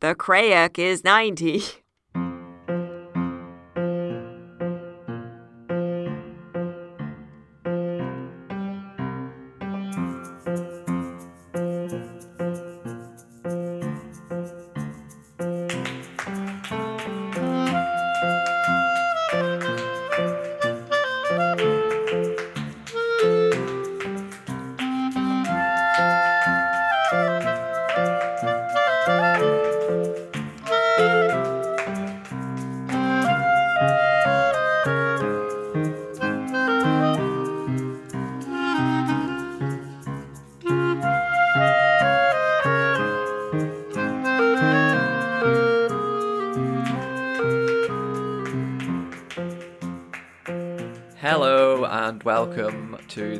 The Crayak is 90.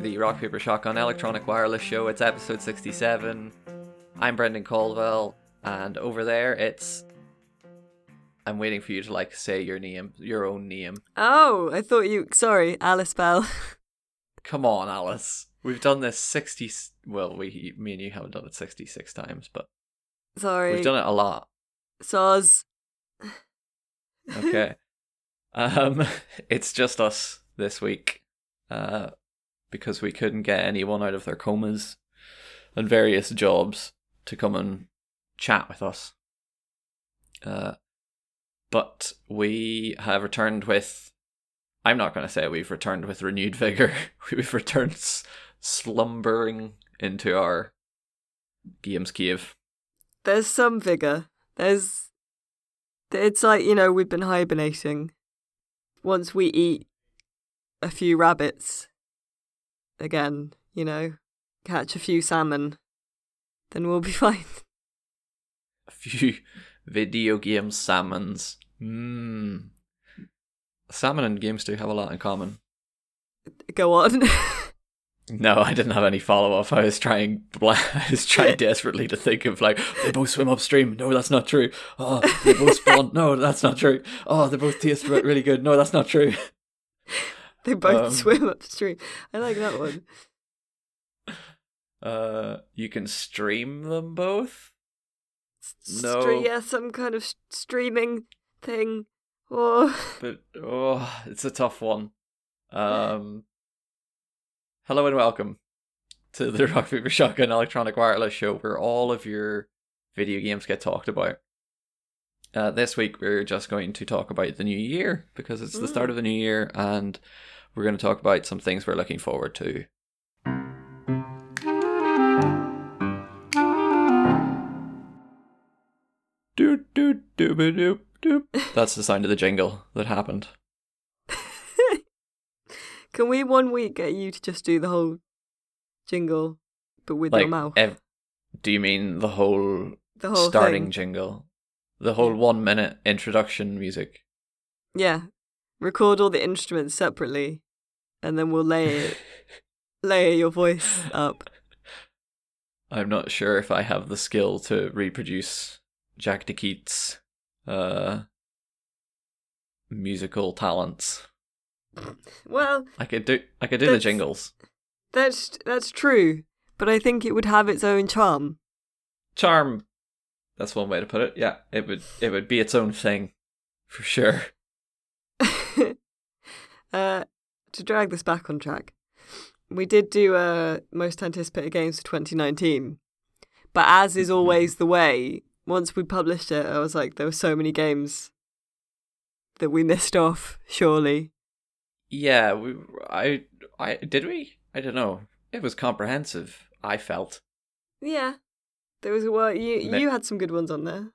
The Rock Paper Shotgun Electronic Wireless Show. It's episode 67. I'm Brendan Caldwell, and over there it's. I'm waiting for you to like say your name, your own name. Oh, I thought you. Sorry, Alice Bell. Come on, Alice. We've done this 60. Well, we, me and you haven't done it 66 times, but Sorry. we've done it a lot. Soz. Okay. um, it's just us this week, uh, because we couldn't get anyone out of their comas and various jobs to come and chat with us. Uh, but we have returned with. I'm not going to say we've returned with renewed vigor. we've returned s- slumbering into our games cave. There's some vigor. There's. It's like, you know, we've been hibernating. Once we eat a few rabbits, again, you know, catch a few salmon, then we'll be fine. a few video game salmons. Mmm. Salmon and games do have a lot in common. Go on. No, I didn't have any follow up. I was trying, I was trying desperately to think of like they both swim upstream. No, that's not true. Oh, they both spawn. No, that's not true. Oh, they both taste really good. No, that's not true. they both Um, swim upstream. I like that one. Uh, you can stream them both. No. Stre- yeah, some kind of s- streaming thing. Oh. but oh, it's a tough one. Um, hello and welcome to the Rock Paper Shotgun Electronic Wireless Show, where all of your video games get talked about. Uh, this week we're just going to talk about the new year because it's the start of the new year, and we're going to talk about some things we're looking forward to. Doot doot dooba doop doop. That's the sound of the jingle that happened. Can we one week get you to just do the whole jingle, but with like your mouth? ev- do you mean the whole, the whole starting thing. jingle the whole one minute introduction music Yeah. Record all the instruments separately, and then we'll layer layer your voice up. i'm not sure if i have the skill to reproduce jack de Quidt uh musical talents. Well, i could do i could do the jingles. that's that's true, but I think it would have its own charm. charm. That's one way to put it. Yeah it would it would be its own thing for sure uh, to drag this back on track, we did do uh, most anticipated games for 2019, but as is always the way, once we published it, I was like, there were so many games that we missed off. Surely, yeah we i i did we? I don't know. It was comprehensive i felt. Yeah, there was a well, you you had some good ones on there.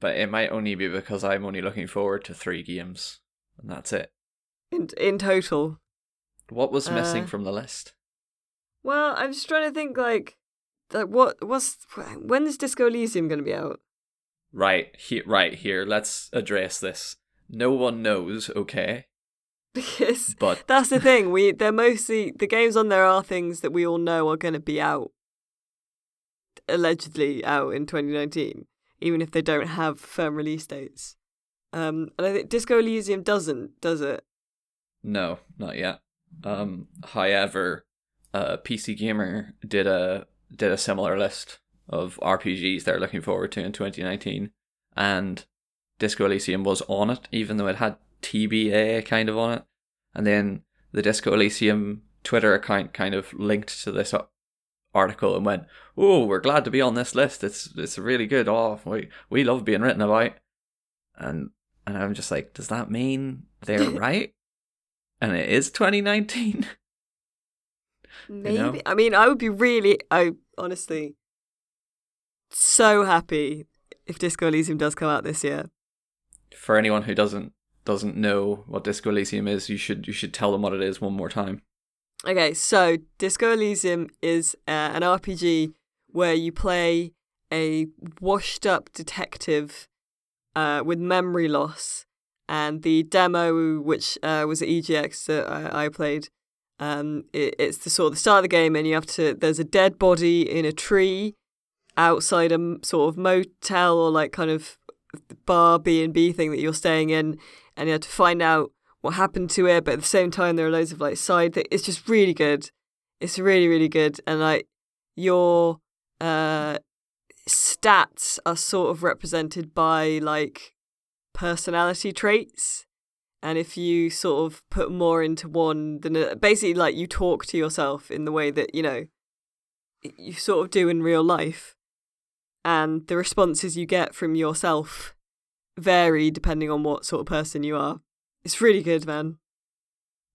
but it might only be because I'm only looking forward to three games, and that's it. In in total, What was missing Uh, from the list? well, I'm just trying to think like, like what was when is Disco Elysium going to be out? Right here, right here. Let's address this. No one knows, okay? Because But That's the thing. We they're mostly the games on there are things that we all know are going to be out, allegedly out in 2019, even if they don't have firm release dates. Um, and I think Disco Elysium doesn't, does it? no, not yet. Um, however, uh, PC Gamer did a did a similar list of RPGs they're looking forward to in 2019, and Disco Elysium was on it, even though it had TBA kind of on it. And then the Disco Elysium Twitter account kind of linked to this article and went, "Oh, we're glad to be on this list. It's it's really good. Oh, we we love being written about." And and I'm just like, does that mean they're right? And it is 2019. Maybe. You know? I mean, I would be really, I honestly, so happy if Disco Elysium does come out this year. For anyone who doesn't doesn't know what Disco Elysium is, you should you should tell them what it is one more time. Okay, so Disco Elysium is uh, an RPG where you play a washed up detective uh, with memory loss. And the demo, which uh, was at EGX that I, I played, um, it, it's the sort of the start of the game, and you have to. There's a dead body in a tree outside a sort of motel or like kind of bar B and B thing that you're staying in, and you have to find out what happened to it. But at the same time, there are loads of like side. Th- it's just really good. It's really really good, and like your uh, stats are sort of represented by like personality traits. And if you sort of put more into one, then basically like you talk to yourself in the way that, you know, you sort of do in real life. And the responses you get from yourself vary depending on what sort of person you are. It's really good, man.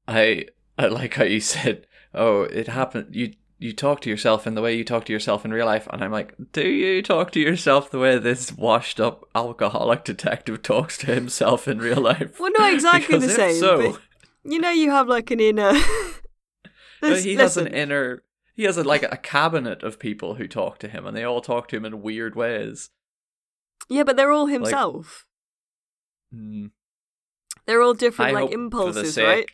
I I like how you said, "Oh, it happened. You you talk to yourself in the way you talk to yourself in real life," and I'm like, "Do you talk to yourself the way this washed-up alcoholic detective talks to himself in real life?" Well, not exactly the same. So, you know, you have like an inner. this, he has an inner. He has a, like a cabinet of people who talk to him, and they all talk to him in weird ways. Yeah, but they're all himself. Like, mm, they're all different, I like impulses, right?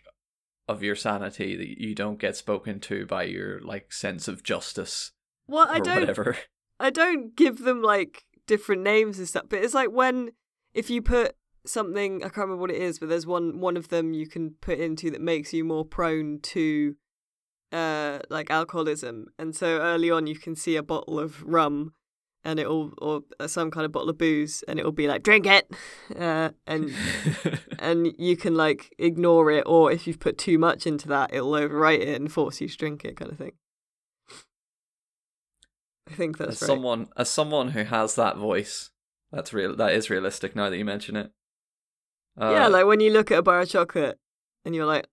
Of your sanity, that you don't get spoken to by your like sense of justice. Well, I don't. Whatever. I don't give them like different names and stuff, but it's like when if you put something I can't remember what it is, but there's one one of them you can put into that makes you more prone to uh like alcoholism. And so early on you can see a bottle of rum and it'll or some kind of bottle of booze and it'll be like drink it uh, and and you can like ignore it or if you've put too much into that it'll overwrite it and force you to drink it kind of thing. I think that's as right. someone as someone who has that voice that's real that is realistic now that you mention it. Uh, yeah like when you look at a bar of chocolate and you're like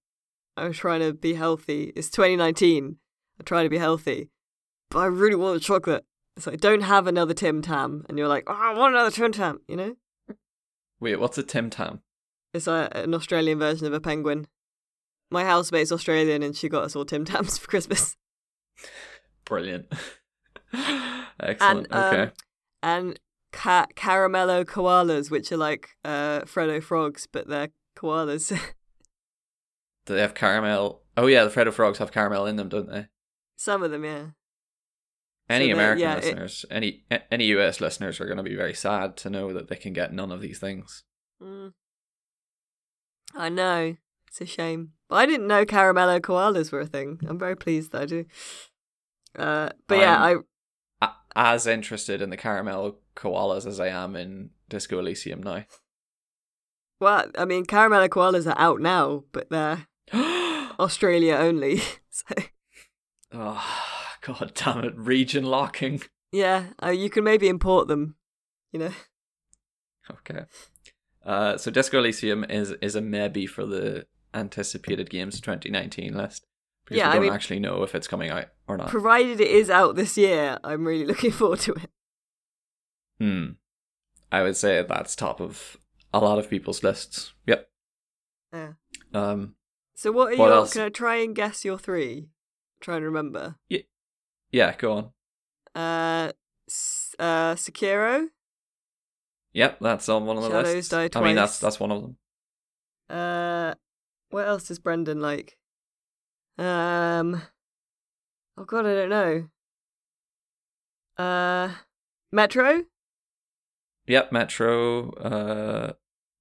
i'm trying to be healthy it's 2019 i'm trying to be healthy but i really want the chocolate it's like, don't have another Tim Tam. And you're like, oh, I want another Tim Tam, you know? Wait, what's a Tim Tam? It's an Australian version of a penguin. My housemate's Australian and she got us all Tim Tams for Christmas. Brilliant. Excellent. And, um, okay. And ca- caramello koalas, which are like uh, Freddo frogs, but they're koalas. Do they have caramel? Oh yeah, the Freddo frogs have caramel in them, don't they? Some of them, yeah. Any so American yeah, listeners, it, any any US listeners are going to be very sad to know that they can get none of these things. Mm. I know it's a shame, but I didn't know caramello koalas were a thing. I'm very pleased that I do. Uh, but I'm yeah, I as interested in the caramel koalas as I am in Disco Elysium now. Well, I mean, caramello koalas are out now, but they're Australia only. So. Oh. God damn it, region locking. Yeah, uh, you can maybe import them, you know. Okay. Uh, so Disco Elysium is is a maybe for the anticipated games 2019 list because yeah, we don't I mean, actually know if it's coming out or not. Provided it is out this year, I'm really looking forward to it. Hmm. I would say that's top of a lot of people's lists. Yep. Yeah. Um. So what are what your? Else? Can I try and guess your three? Try and remember. Yeah. Yeah, go on. Uh, uh, Sekiro. Yep, that's on one of the Shadows lists. Die Twice. I mean, that's that's one of them. Uh, what else does Brendan like? Um, oh god, I don't know. Uh, Metro. Yep, Metro. Uh,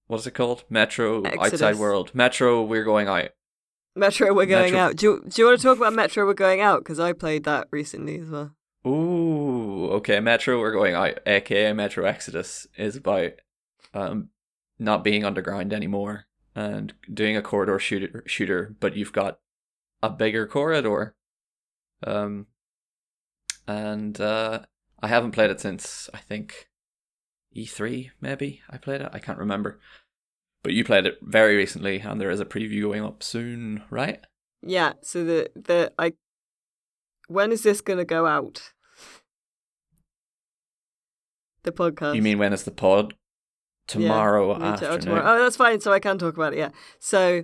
what is it called? Metro Exodus. Outside World. Metro, we're going out. Metro We're Going Metro... Out. Do you, do you want to talk about Metro We're Going Out? Because I played that recently as well. Ooh, okay. Metro, we're going out. AKA Metro Exodus is about um not being underground anymore and doing a corridor shooter shooter, but you've got a bigger corridor. Um and uh I haven't played it since I think E3 maybe I played it. I can't remember. But you played it very recently and there is a preview going up soon, right? Yeah. So the the I when is this gonna go out? The podcast. You mean when is the pod? Tomorrow Me too. Oh, afternoon. tomorrow. Oh, that's fine. So I can talk about it. Yeah. So,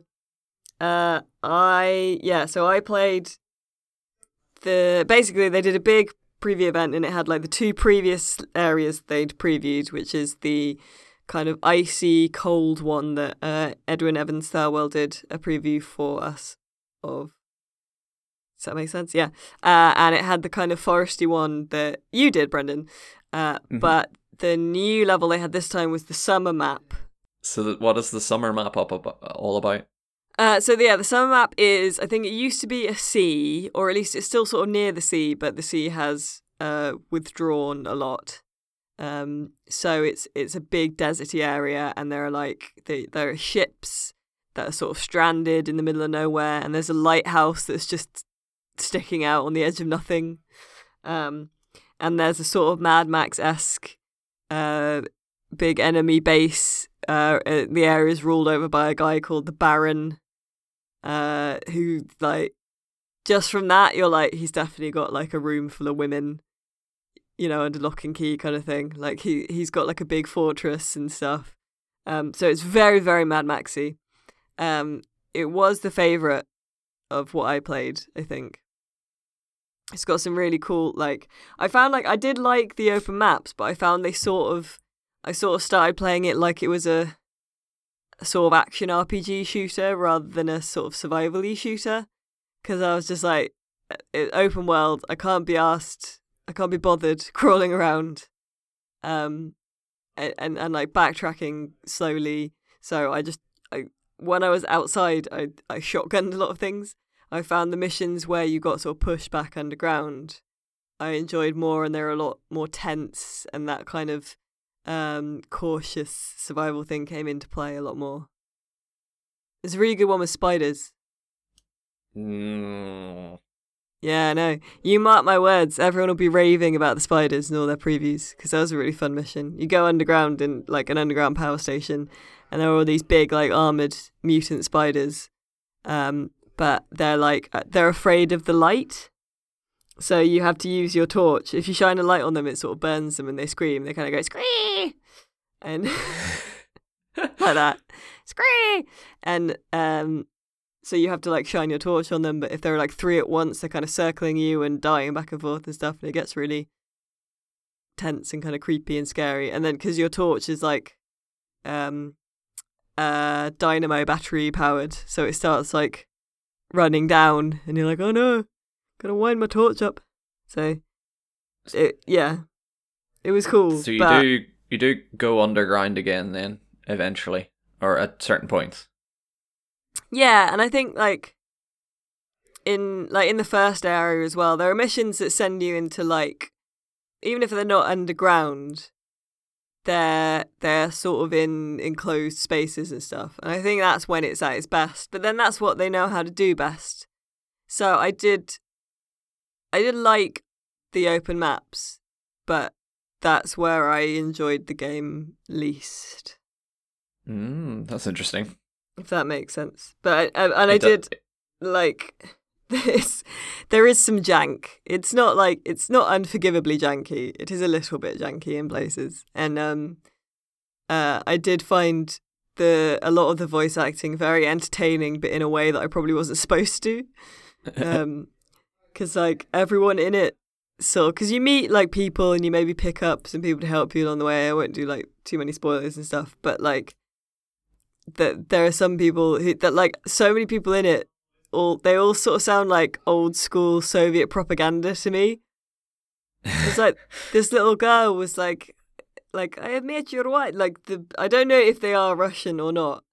uh, I yeah. So I played the basically they did a big preview event and it had like the two previous areas they'd previewed, which is the kind of icy cold one that uh, Edwin Evans Thirlwell did a preview for us of. Does that make sense? Yeah. Uh, and it had the kind of foresty one that you did, Brendan. Uh, Mhm. But the new level they had this time was the summer map. So that, what is the summer map up, up all about? Uh, so yeah, the summer map is I think it used to be a sea, or at least it's still sort of near the sea, but the sea has uh, withdrawn a lot. Um, so it's it's a big deserty area, and there are like the, there are ships that are sort of stranded in the middle of nowhere, and there's a lighthouse that's just sticking out on the edge of nothing. Um, and there's a sort of Mad Max esque uh, big enemy base. Uh, the area is ruled over by a guy called the Baron, uh, who like just from that you're like he's definitely got like a room full of women, you know, under lock and key kind of thing. Like he he's got like a big fortress and stuff. Um, so it's very very Mad Maxy. Um, it was the favorite of what I played. I think it's got some really cool like I found like I did like the open maps, but I found they sort of I sort of started playing it like it was a, sort of action RPG shooter rather than a sort of survival-y shooter because I was just like it, open world I can't be asked I can't be bothered crawling around um and, and and like backtracking slowly so I just I when I was outside I I shotgunned a lot of things I found the missions where you got sort of pushed back underground I enjoyed more and they're a lot more tense and that kind of um, cautious survival thing came into play a lot more. There's a really good one with spiders. Mm. Yeah, I know. You mark my words, everyone will be raving about the spiders and all their previews because that was a really fun mission. You go underground in like an underground power station, and there are all these big like armored mutant spiders, um, but they're like uh, they're afraid of the light. So you have to use your torch. If you shine a light on them, it sort of burns them and they scream. They kind of go scree, and like that, scree, and um, so you have to like shine your torch on them. But if there are like three at once, they're kind of circling you and dying back and forth and stuff, and it gets really tense and kind of creepy and scary. And then because your torch is like, um, uh, dynamo battery powered, so it starts like running down, and you're like, oh no, gotta wind my torch up. So, it yeah, it was cool. So you but- do you do go underground again then eventually, or at certain points. Yeah, and I think like in like in the first area as well, there are missions that send you into like even if they're not underground, they're they're sort of in enclosed spaces and stuff. And I think that's when it's at its best. But then that's what they know how to do best. So I did I did like the open maps, but that's where I enjoyed the game least. Mm, that's interesting. If that makes sense. But I, I, and I did like this. There is some jank. It's not like it's not unforgivably janky. It is a little bit janky in places, and um, uh, I did find the a lot of the voice acting very entertaining, but in a way that I probably wasn't supposed to. Um, because like everyone in it. So, because you meet like people and you maybe pick up some people to help you along the way. I won't do like too many spoilers and stuff, but like that there are some people who that like so many people in it all they all sort of sound like old school Soviet propaganda to me. It's like this little girl was like like I admit you're right. Like the I don't know if they are Russian or not,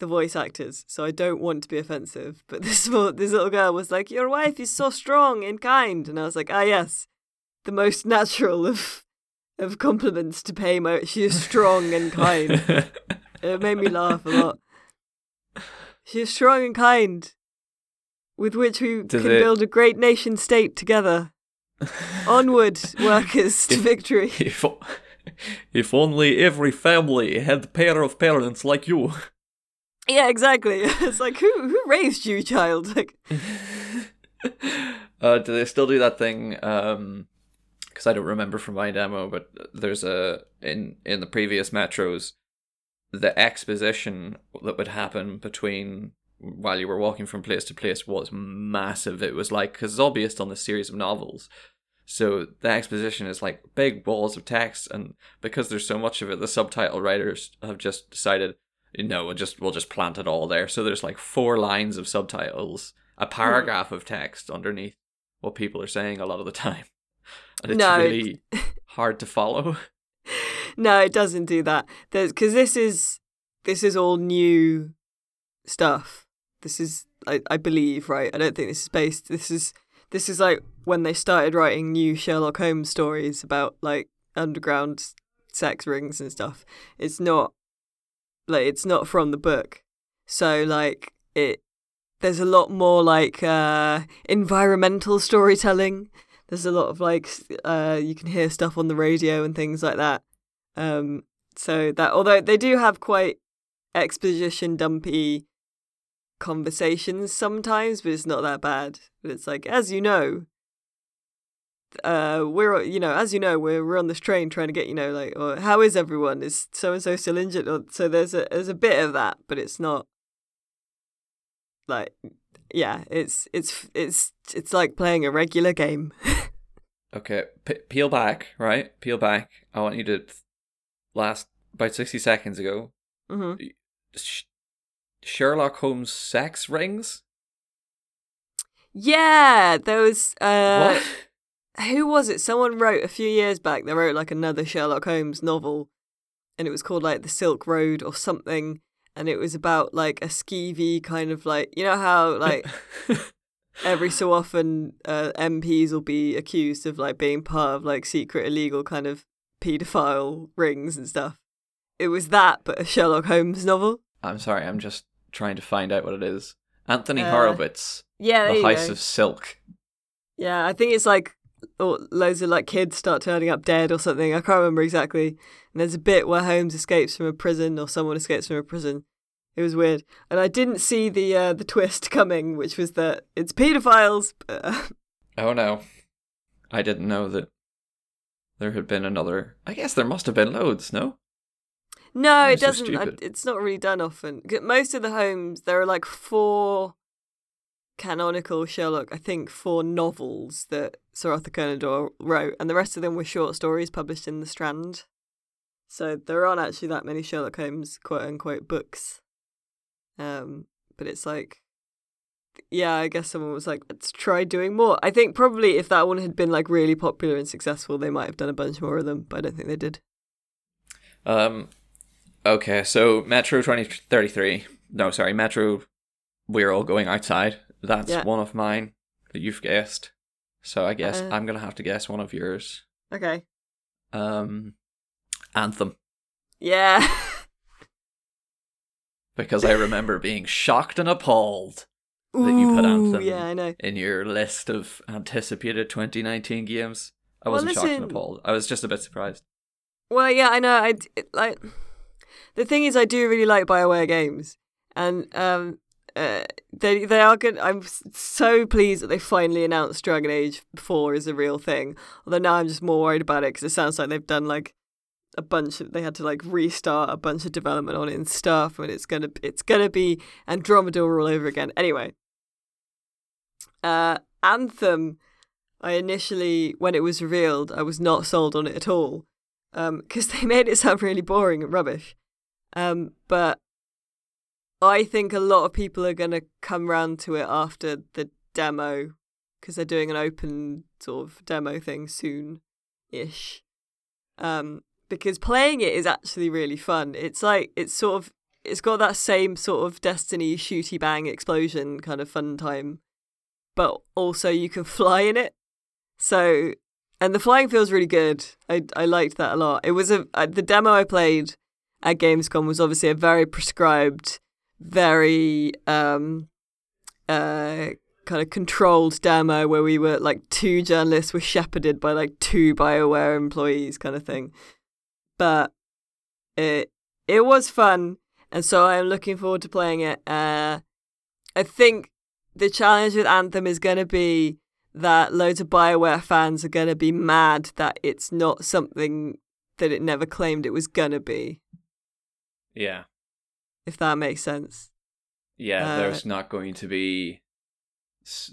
the voice actors, so I don't want to be offensive. But this this little girl was like, Your wife is so strong and kind and I was like, Ah yes. the most natural of of compliments to pay my she is strong and kind. it made me laugh a lot. She is strong and kind, with which we Does can it- build a great nation state together. Onward, workers, to If- victory. if, if only every family had a pair of parents like you. Yeah, exactly. It's like who who raised you, child? Like, uh, do they still do that thing? Um, because I don't remember from my demo, but there's a in in the previous metros, the exposition that would happen between while you were walking from place to place was massive. It was like because it's all based on the series of novels, so the exposition is like big walls of text, and because there's so much of it, the subtitle writers have just decided, no, we'll just we'll just plant it all there. So there's like four lines of subtitles, a hmm. paragraph of text underneath what people are saying a lot of the time, and it's No. really hard to follow. no, it doesn't do that. Because this is this is all new stuff. This is I, I believe right. I don't think this is based. This is this is like when they started writing new Sherlock Holmes stories about like underground sex rings and stuff. It's not like it's not from the book. So like it there's a lot more like uh environmental storytelling. There's a lot of like uh you can hear stuff on the radio and things like that. Um so that although they do have quite exposition dumpy conversations sometimes, but it's not that bad. But it's like, as you know, uh, we're you know, as you know, we're we're on this train trying to get you know, like, or how is everyone? Is so and so still injured? Or, so there's a there's a bit of that, but it's not like, yeah, it's it's it's it's like playing a regular game. Okay, p- peel back, right? Peel back. I want you to last about sixty seconds ago. hmm Sh- Sherlock Holmes sex rings. Yeah, there was uh, what? who was it? Someone wrote a few years back. They wrote like another Sherlock Holmes novel, and it was called like the Silk Road or something. And it was about like a skeevy kind of like you know how like every so often uh, MPs will be accused of like being part of like secret illegal kind of paedophile rings and stuff. It was that, but a Sherlock Holmes novel. I'm sorry. I'm just trying to find out what it is. Anthony Uh, Horowitz, Yeah, The House go. of Silk. Yeah, I think it's like or loads of like kids start turning up dead or something. I can't remember exactly. And there's a bit where Holmes escapes from a prison or someone escapes from a prison. It was weird, and I didn't see the uh, the twist coming, which was that it's paedophiles. Uh, Oh no, I didn't know that there had been another. I guess there must have been loads. No. no, it so doesn't. I, it's not really done often. Most of the homes, there are like four canonical Sherlock. I think four novels that Sir Arthur Conan Doyle wrote, and the rest of them were short stories published in the Strand. So there aren't actually that many Sherlock Holmes quote unquote books. Um, but it's like, yeah, I guess someone was like, let's try doing more. I think probably if that one had been like really popular and successful, they might have done a bunch more of them, but I don't think they did. Um. Okay, so Metro 2033. No, sorry, Metro. We're all going outside. That's Yeah. one of mine that you've guessed. So I guess Uh. I'm gonna have to guess one of yours. Okay. Um, Anthem, Yeah. because I remember being shocked and appalled that you put Anthem Yeah, I know. in your list of anticipated 2019 games. I wasn't shocked and listen- appalled. I was just a bit surprised. Well, yeah, I know. I it, like the thing is, I do really like Bioware games, and um, uh, they they are good. I'm so pleased that they finally announced Dragon Age Four is a real thing. Although now I'm just more worried about it because it sounds like they've done like a bunch of they had to like restart a bunch of development on it and stuff, and it's gonna it's gonna be Andromeda all over again. Anyway, uh, Anthem. I initially, when it was revealed, I was not sold on it at all because they made it sound really boring and rubbish. Um, but I think a lot of people are going to come round to it after the demo because they're doing an open sort of demo thing soon ish. Um, because playing it is actually really fun. It's like, it's sort of, it's got that same sort of Destiny shooty bang explosion kind of fun time, but also you can fly in it. So and the flying feels really good. I I liked that a lot. It was a uh, the demo I played at Gamescom was obviously a very prescribed, very um, uh, kind of controlled demo where we were like two journalists were shepherded by like two Bioware employees, kind of thing. But it it was fun, and so I'm looking forward to playing it. Uh, I think the challenge with Anthem is going to be that loads of Bioware fans are going to be mad that it's not something that it never claimed it was going to be. Yeah. If that makes sense. Yeah, Uh, there's not going to be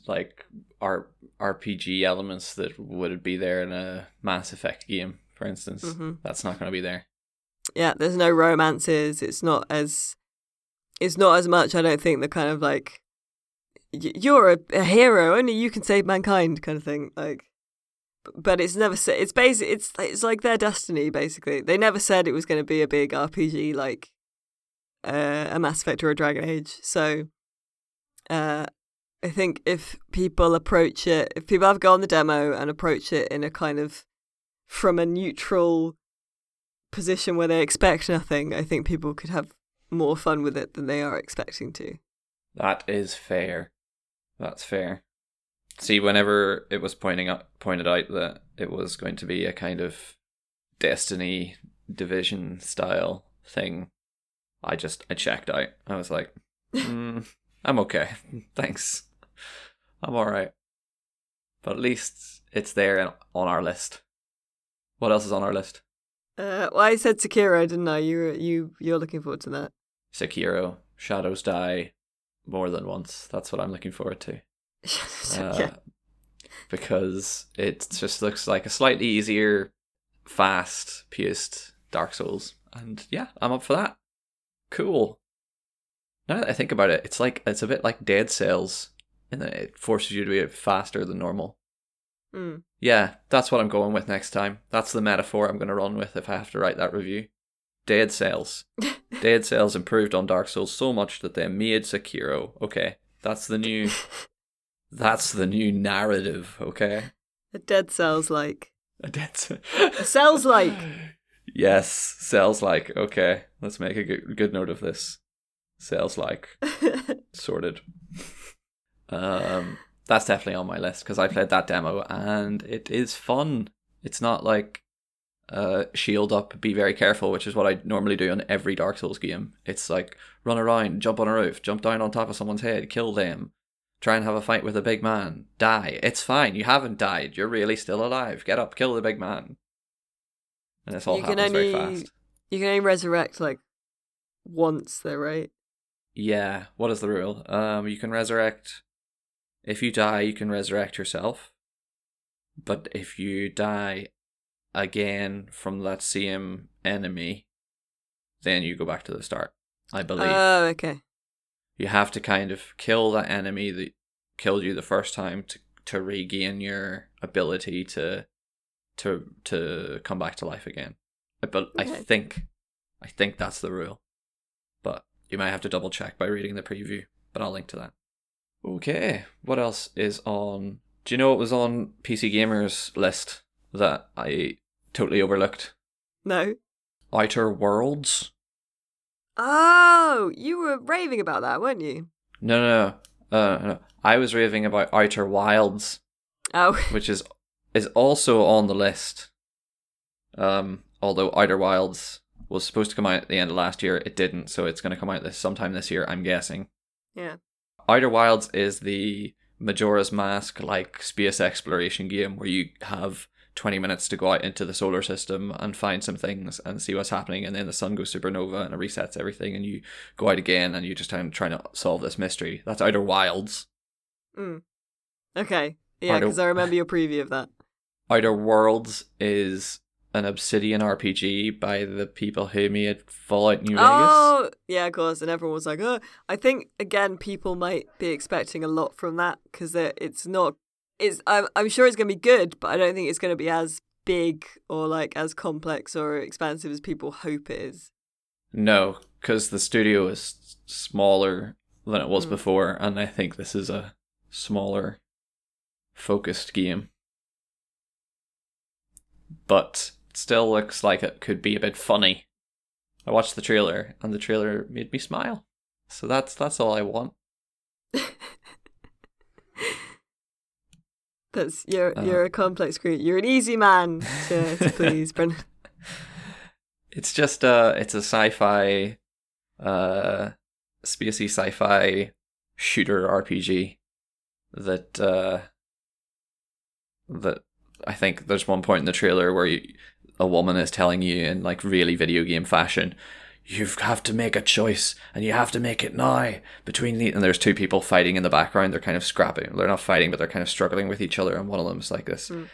like R- RPG elements that would be there in a Mass Effect game, for instance. Mhm. That's not going to be there. Yeah, there's no romances. It's not as. It's not as much. I don't think the kind of like. You're a, a hero. Only you can save mankind, kind of thing. Like, but it's never said. It's basic. It's it's like their destiny. Basically, they never said it was going to be a big RPG like uh, a Mass Effect or a Dragon Age. So, uh, I think if people approach it, if people have gone the demo and approach it in a kind of from a neutral position where they expect nothing, I think people could have more fun with it than they are expecting to. That is fair. That's fair. See, whenever it was pointing out, pointed out that it was going to be a kind of Destiny division style thing, I just I checked out. I was like, mm, I'm okay, thanks. I'm all right. But at least it's there on our list. What else is on our list? Uh, well, I said Sekiro, didn't I? You you you're looking forward to that. Sekiro, Shadows Die, more than once. That's what I'm looking forward to. uh, yeah. because it just looks like a slightly easier, fast paced Dark Souls. And yeah, I'm up for that. Cool. Now that I think about it, it's like it's a bit like Dead Cells, and that it forces you to be faster than normal. Mm. Yeah, that's what I'm going with next time. That's the metaphor I'm going to run with if I have to write that review. Dead Cells. Dead Cells improved on Dark Souls so much that they made Sekiro. Okay, that's the new. That's the new narrative. Okay. A dead cells like. A dead cell. Cells like. Yes, cells like. Okay, let's make a good, good note of this. Cells like sorted. Um, that's definitely on my list because I played that demo and it is fun. It's not like uh shield up, be very careful, which is what I normally do on every Dark Souls game. It's like run around, jump on a roof, jump down on top of someone's head, kill them, try and have a fight with a big man, die. It's fine. You haven't died. You're really still alive. Get up, kill the big man. And this all You can happens very only- fast. you can only resurrect like once, though, right? Yeah. What is the rule? Um, you can resurrect. If you die, you can resurrect yourself. But if you die again from that same enemy, then you go back to the start. I believe Oh, okay. you have to kind of kill that enemy that killed you the first time to to regain your ability to to to come back to life again. I- But I think I think that's the rule. But you might have to double check by reading the preview, but I'll link to that. Okay, what else is on Do you know it was on PC Gamer's list that I totally overlooked? No. Outer Worlds? Oh, you were raving about that, weren't you? No, no, no. Uh, no. I was raving about Outer Wilds. Oh, which is is also on the list. Um, although Outer Wilds was supposed to come out at the end of last year, it didn't, so it's going to come out this sometime this year, I'm guessing. yeah. Outer Wilds is the Majora's Mask like space exploration game where you have 20 minutes to go out into the solar system and find some things and see what's happening and then the sun goes supernova and it resets everything and you go out again and you just trying trying to solve this mystery. That's Outer Wilds. Mm. Okay. Yeah, Outer- because I remember your preview of that. Outer Worlds is an Obsidian RPG by the people who made Fallout New Vegas. Oh, yeah, of course. And everyone was like, oh, I think, again, people might be expecting a lot from that because it's not, it's, I'm, I'm sure it's going to be good, but I don't think it's going to be as big or like as complex or expansive as people hope it is. No, because the studio is smaller than it was Mm. before, and I think this is a smaller, focused game. but still looks like it could be a bit funny. I watched the trailer and the trailer made me smile. So that's that's all I want. That's you're Uh. you're a complex creature. You're an easy man to, to please, Brendan. It's just uh it's a sci-fi uh spacey sci-fi shooter RPG that uh that I think there's one point in the trailer where you, a woman is telling you in like really video game fashion you have to make a choice and you have to make it now. Between the and there's two people fighting in the background. They're kind of scrapping. They're not fighting but they're kind of struggling with each other and one of them's like this Mm.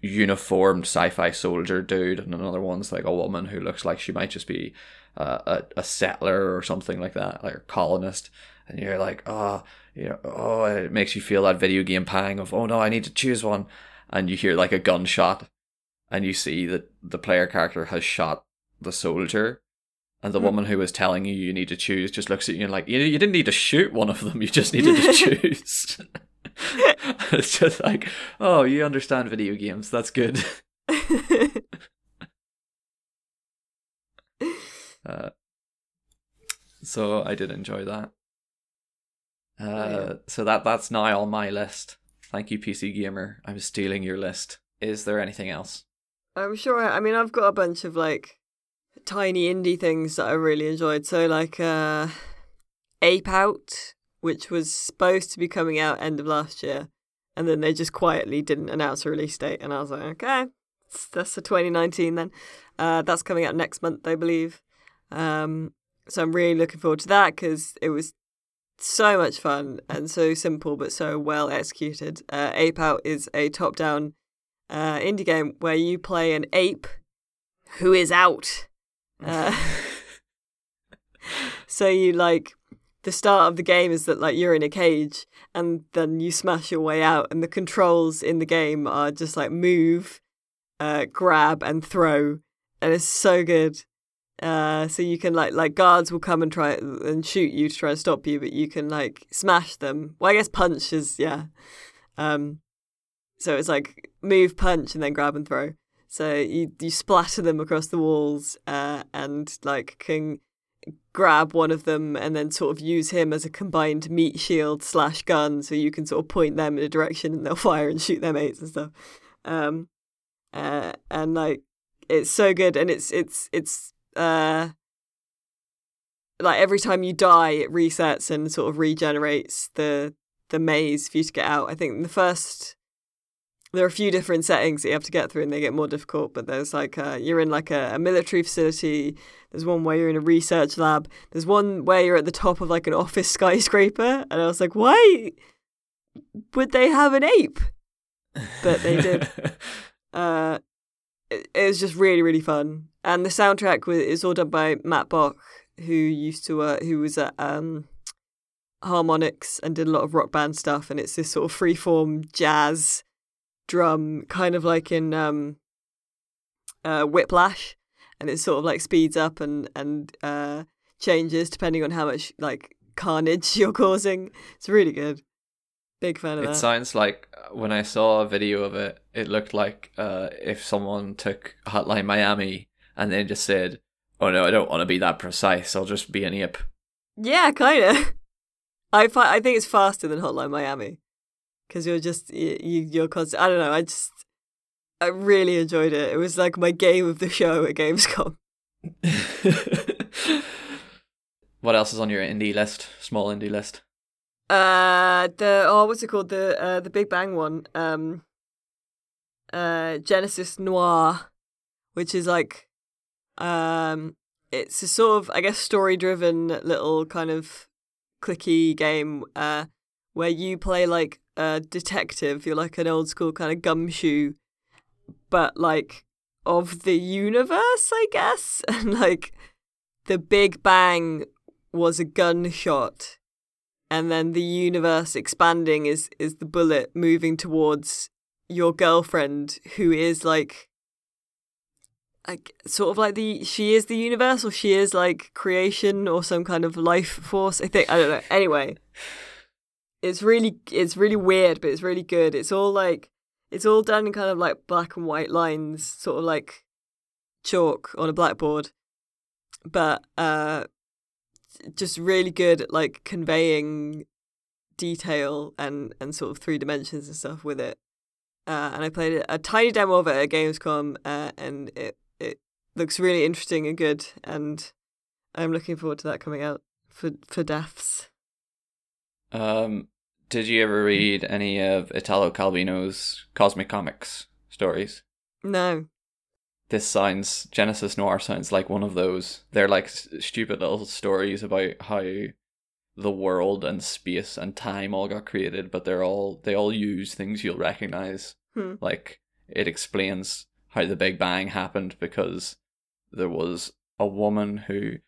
uniformed sci-fi soldier dude and another one's like a woman who looks like she might just be uh, a, a settler or something like that like a colonist. And you're like oh you know oh it makes you feel that video game pang of oh no i need to choose one. And you hear like a gunshot and you see that the player character has shot the soldier and the Hmm. woman who was telling you you need to choose just looks at you and like you, you didn't need to shoot one of them you just needed to choose it's just like oh you understand video games that's good uh, so i did enjoy that uh, Brilliant. so that that's now on my list thank you pc gamer i'm stealing your list is there anything else I'm sure. I mean, I've got a bunch of like tiny indie things that I really enjoyed. So like uh, Ape Out, which was supposed to be coming out end of last year, and then they just quietly didn't announce a release date, and I was like, okay, that's- the 2019 then. Uh, that's coming out next month, I believe. Um, so I'm really looking forward to that because it was so much fun and so simple but so well executed. Uh, Ape Out is a top-down uh, indie game where you play an ape who is out. Uh, so you like the start of the game is that like you're in a cage and then you smash your way out and the controls in the game are just like move, uh, grab and throw and it's so good. Uh, so you can like like guards will come and try and shoot you to try and stop you, but you can like smash them. Well, I guess punch is yeah. Um, so it's like move, punch, and then grab and throw. So you you splatter them across the walls, uh, and like can grab one of them and then sort of use him as a combined meat shield slash gun, so you can sort of point them in a direction and they'll fire and shoot their mates and stuff. Um, uh, and like it's so good, and it's it's it's uh like every time you die, it resets and sort of regenerates the the maze for you to get out. I think in the first there are a few different settings that you have to get through and they get more difficult but there's like uh you're in like a, a military facility there's one where you're in a research lab there's one where you're at the top of like an office skyscraper and i was like why would they have an ape But they did. uh it, it was just really really fun and the soundtrack was is all done by Matt Boch who used to uh, who was at um Harmonix and did a lot of rock band stuff and it's this sort of freeform jazz drum kind of like in um uh whiplash and it sort of like speeds up and and uh changes depending on how much like carnage you're causing. It's really good. Big fan of It that. sounds like uh, when I saw a video of it, it looked like uh, if someone took Hotline Miami and then just said, "Oh no, I don't want to be that precise. I'll just be an ape." yeah kind of i fi- i think it's faster than hotline miami because you're just you, you you're constant i don't know i just i really enjoyed it it was like my game of the show at gamescom what else is on your indie list? Small indie list. Uh, the oh, what's it called? The uh, the Big Bang one. Um, uh, Genesis Noir, which is like, um, it's a sort of I guess story driven little kind of clicky game. Uh, where you play like a detective. You're like an old school kind of gumshoe, but like of the universe, I guess. And like, the Big Bang was a gunshot and then the universe expanding is is the bullet moving towards your girlfriend who is like like sort of like the she is the universe or she is like creation or some kind of life force i think i don't know anyway it's really it's really weird but it's really good it's all like It's all done in kind of like black and white lines, sort of like chalk on a blackboard, but uh, just really good at like conveying detail and and sort of three dimensions and stuff with it. Uh, and I played a tiny demo of it at Gamescom, uh, and it it looks really interesting and good, and I'm looking forward to that coming out for for deaths. Um, did you ever read any of Italo Calvino's Cosmicomics stories? No. This sounds Genesis Noir sounds like one of those. They're like s- stupid little stories about how the world and space and time all got created, but they're all they all use things you'll recognize. Hmm. Like it explains how the Big Bang happened because there was a woman who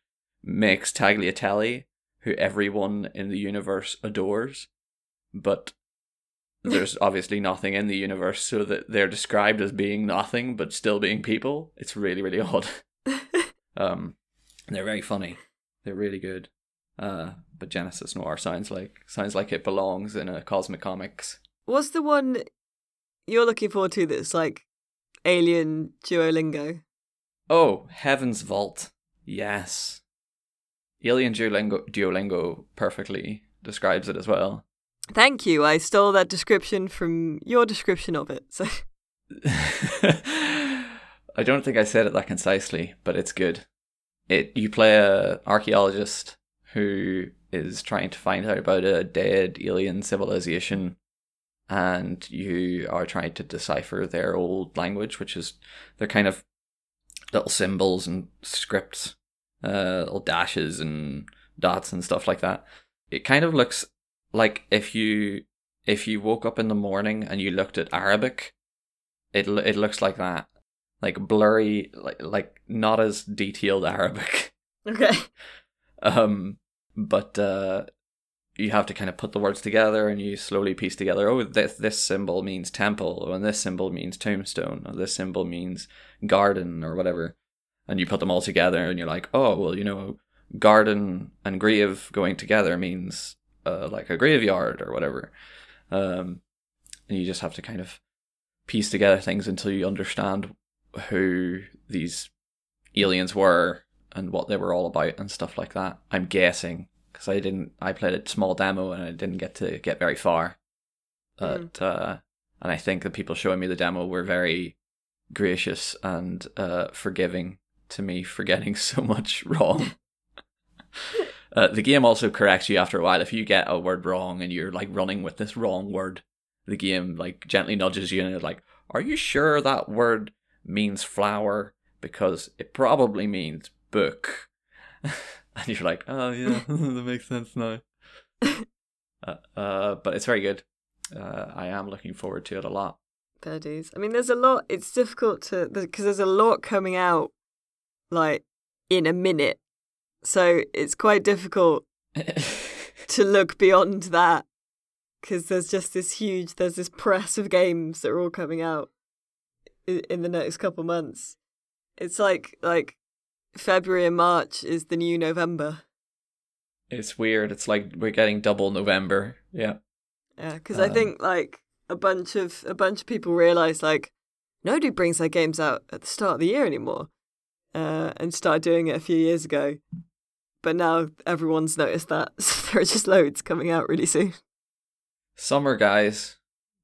makes tagliatelle who everyone in the universe adores, but there's obviously nothing in the universe, so that they're described as being nothing but still being people. It's really, really odd. Um, they're very funny. They're really good. Uh, but Genesis Noir sounds like sounds like it belongs in a Cosmicomics. What's the one you're looking forward to that's like alien Duolingo? Oh, Heaven's Vault. Yes. Alien Duolingo, Duolingo perfectly describes it as well. Thank you. I stole that description from your description of it. So I don't think I said it that concisely, but it's good. It you play a archaeologist who is trying to find out about a dead alien civilization and you are trying to decipher their old language, which is they're kind of little symbols and scripts, uh, little dashes and dots and stuff like that. It kind of looks like if you if you woke up in the morning and you looked at Arabic, it it looks like that, like blurry, like like not as detailed Arabic. okay. Um, but uh, you have to kind of put the words together and you slowly piece together. Oh, this this symbol means temple, and this symbol means tombstone, or this symbol means garden, or whatever. And you put them all together, and you're like, oh, well, you know, garden and grave going together means uh, like a graveyard or whatever. Um, and you just have to kind of piece together things until you understand who these aliens were and what they were all about and stuff like that. I'm guessing because I didn't. I played a small demo and I didn't get to get very far. But uh, and I think the people showing me the demo were very gracious and uh, forgiving to me for getting so much wrong. uh, the game also corrects you after a while if you get a word wrong and you're like running with this wrong word. The game like gently nudges you and it's like, "Are you sure that word means flower? Because it probably means book." and you're like, "Oh yeah, that makes sense now." uh, uh, but it's very good. Uh, I am looking forward to it a lot. Dues. I mean, there's a lot. It's difficult to because there's a lot coming out, like in a minute. So it's quite difficult to look beyond that because there's just this huge. There's this press of games that are all coming out in the next couple months. It's like like February and March is the new November. it's weird. It's like we're getting double November. Yeah. Yeah, because I Um, think like a bunch of a bunch of people realize like nobody brings their games out at the start of the year anymore, uh, and started doing it a few years ago. But now everyone's noticed that, so there are just loads coming out really soon. Summer, guys.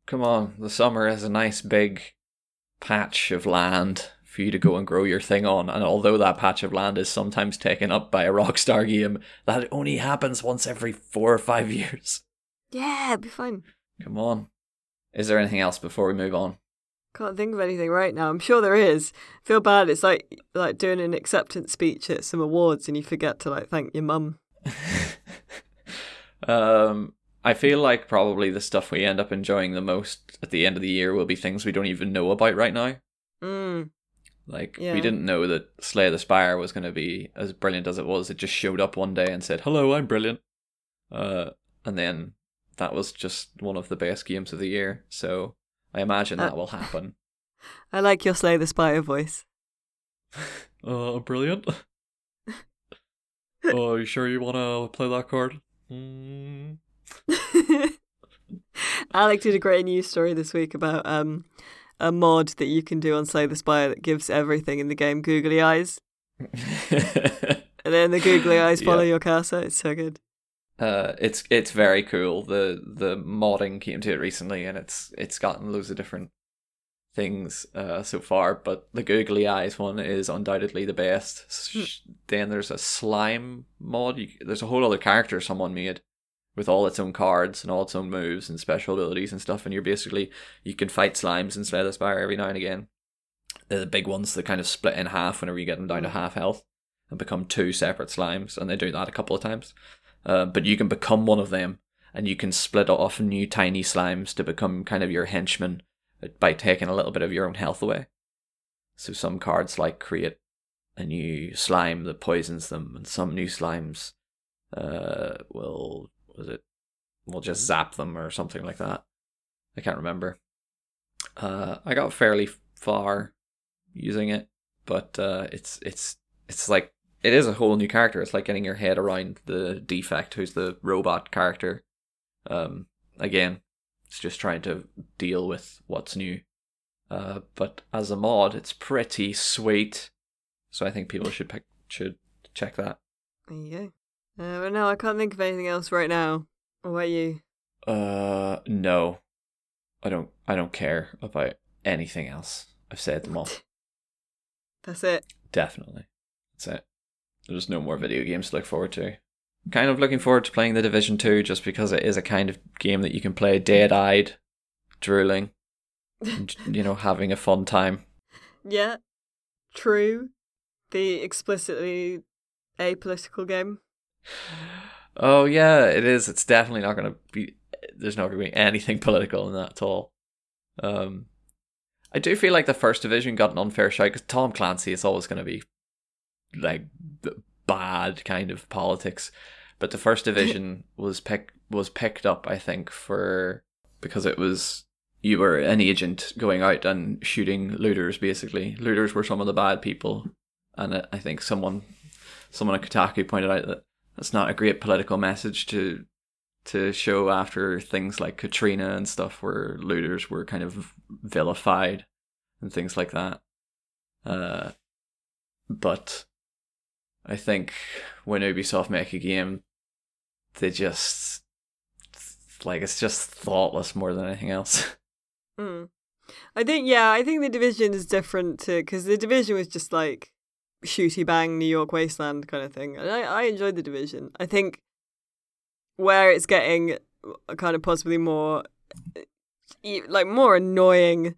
Come on. The summer is a nice big patch of land for you to go and grow your thing on. And although that patch of land is sometimes taken up by a Rockstar game, that only happens once every four or five years. Yeah, it'll be fine. Come on. Is there anything else before we move on? Can't think of anything right now. I'm sure there is. Feel bad. It's like like doing an acceptance speech at some awards and you forget to like thank your mum. um, I feel like probably the stuff we end up enjoying the most at the end of the year will be things we don't even know about right now. Mm. Like Yeah. we didn't know that Slay the Spire was going to be as brilliant as it was. It just showed up one day and said, "Hello, I'm brilliant," uh, and then that was just one of the best games of the year. So I imagine that Uh. will happen. I like your Slay the Spire voice. Uh, brilliant. oh, you sure you want to play that card? Mm. Alec did a great news story this week about um, a mod that you can do on Slay the Spire that gives everything in the game googly eyes. and then the googly eyes follow yeah. your cursor. It's so good. Uh, it's it's very cool. The the modding came to it recently, and it's it's gotten loads of different things uh, so far. But the googly eyes one is undoubtedly the best. Hmm. Then there's a slime mod. You, there's a whole other character someone made with all its own cards and all its own moves and special abilities and stuff. And you're basically you can fight slimes and Slay the Spire every now and again. They're the big ones that kind of split in half whenever you get them down to half health and become two separate slimes. And they do that a couple of times. Uh, but you can become one of them and you can split off new tiny slimes to become kind of your henchmen by taking a little bit of your own health away. So some cards like create a new slime that poisons them, and some new slimes uh, will was it will just zap them or something like that. I can't remember. Uh, I got fairly far using it, but uh, it's it's it's like it is a whole new character. It's like getting your head around the defect, who's the robot character. Um, again, it's just trying to deal with what's new. Uh, but as a mod, it's pretty sweet. So I think people should pick, should check that. There you go. Uh, but no, I can't think of anything else right now. What about you? Uh, no, I don't. I don't care about anything else. I've said them all. That's it. Definitely, that's it. There's no more video games to look forward to. Kind of looking forward to playing the Division Two, just because it is a kind of game that you can play dead-eyed, drooling, and, you know, having a fun time. Yeah, true. The explicitly apolitical game. Oh yeah, it is. It's definitely not going to be. There's not going to be anything political in that at all. Um, I do feel like the first division got an unfair shot because Tom Clancy is always going to be like bad kind of politics, but the first division was pick was picked up. I think for because it was you were an agent going out and shooting looters. Basically, looters were some of the bad people, and I think someone someone at Kotaku pointed out that that's not a great political message to to show after things like Katrina and stuff where looters were kind of vilified and things like that. Uh, but I think when Ubisoft make a game, they just like it's just thoughtless more than anything else. Mm. I think yeah, I think the division is different too because the division was just like shooty bang New York wasteland kind of thing. And I, I enjoyed the division. I think where it's getting kind of possibly more like more annoying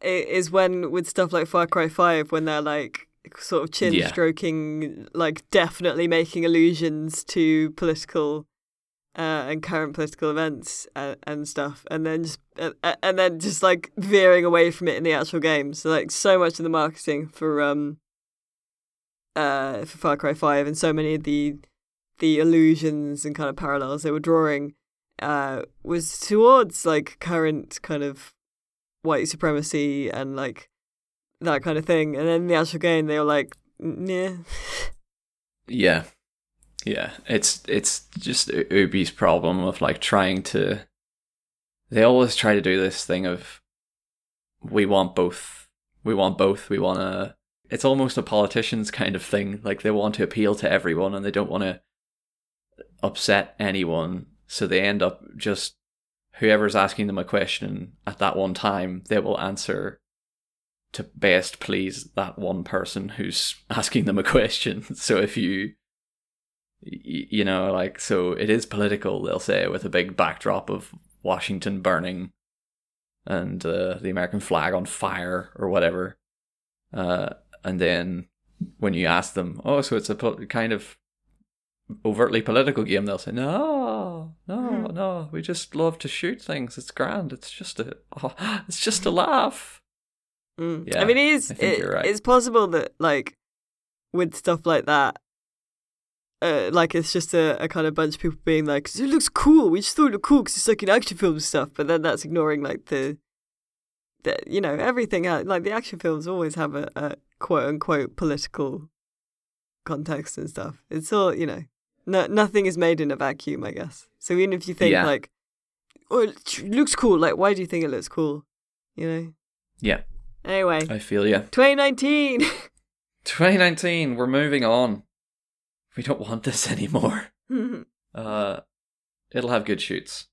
is when with stuff like Far Cry 5 when they're like sort of chin yeah. stroking like definitely making allusions to political uh, and current political events and, and stuff and then just uh, and then just like veering away from it in the actual game so like so much of the marketing for um uh, for Far Cry Five, and so many of the the illusions and kind of parallels they were drawing uh, was towards like current kind of white supremacy and like that kind of thing. And then the actual game, they were like, yeah, yeah, yeah. It's it's just Ubi's problem of like trying to. They always try to do this thing of, we want both. We want both. We want to it's almost a politician's kind of thing. Like they want to appeal to everyone and they don't want to upset anyone. So they end up just whoever's asking them a question at that one time, they will answer to best please that one person who's asking them a question. So if you you know like so it is political they'll say with a big backdrop of Washington burning and uh, the American flag on fire or whatever uh, and then when you ask them, oh, so it's a po- kind of overtly political game, they'll say, no, no, mm. no, we just love to shoot things. It's grand. It's just a, oh, it's just a laugh. Mm. Yeah, I mean, it is. It, right. It's possible that like with stuff like that. Uh, like it's just a, a kind of bunch of people being like, it looks cool. We just thought it looked cool because it's like an action film stuff. But then that's ignoring like the, the you know, everything. Like the action films always have a, a quote unquote political context and stuff. It's all, you know, no, nothing is made in a vacuum, I guess. So even if you think yeah. like, or it looks cool. Like, why do you think it looks cool? You know. Yeah. Anyway, I feel yeah. 2019. 2019, we're moving on. We don't want this anymore. Uh, it'll have good shoots.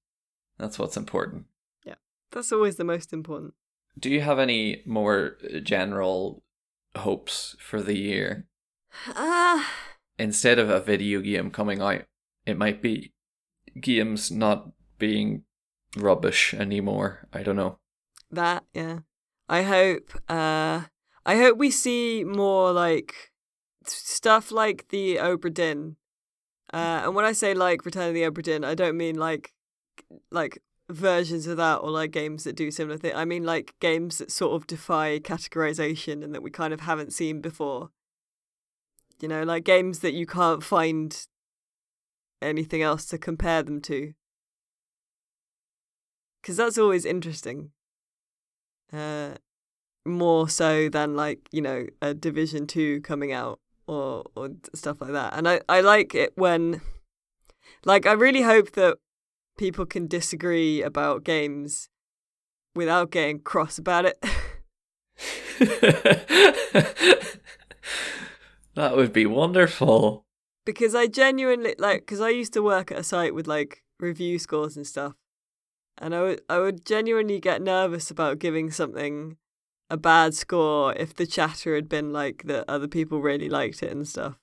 That's what's important. Yeah, that's always the most important. Do you have any more general hopes for the year? Ah, Instead of a video game coming out, it might be games not being rubbish anymore. I don't know. that yeah. I hope. Uh, I hope we see more like stuff like the Obra. Uh, and when I say like Return of the Obra I don't mean like like versions of that or like games that do similar things. I mean like games that sort of defy categorization and that we kind of haven't seen before. You know, like games that you can't find anything else to compare them to. Because that's always interesting. Uh, more so than like you know a Division Two coming out or or stuff like that. And I I like it when, like, I really hope that people can disagree about games without getting cross about it. that would be wonderful. because I genuinely like because I used to work at a site with like review scores and stuff, and I would I would genuinely get nervous about giving something a bad score if the chatter had been like that other people really liked it and stuff,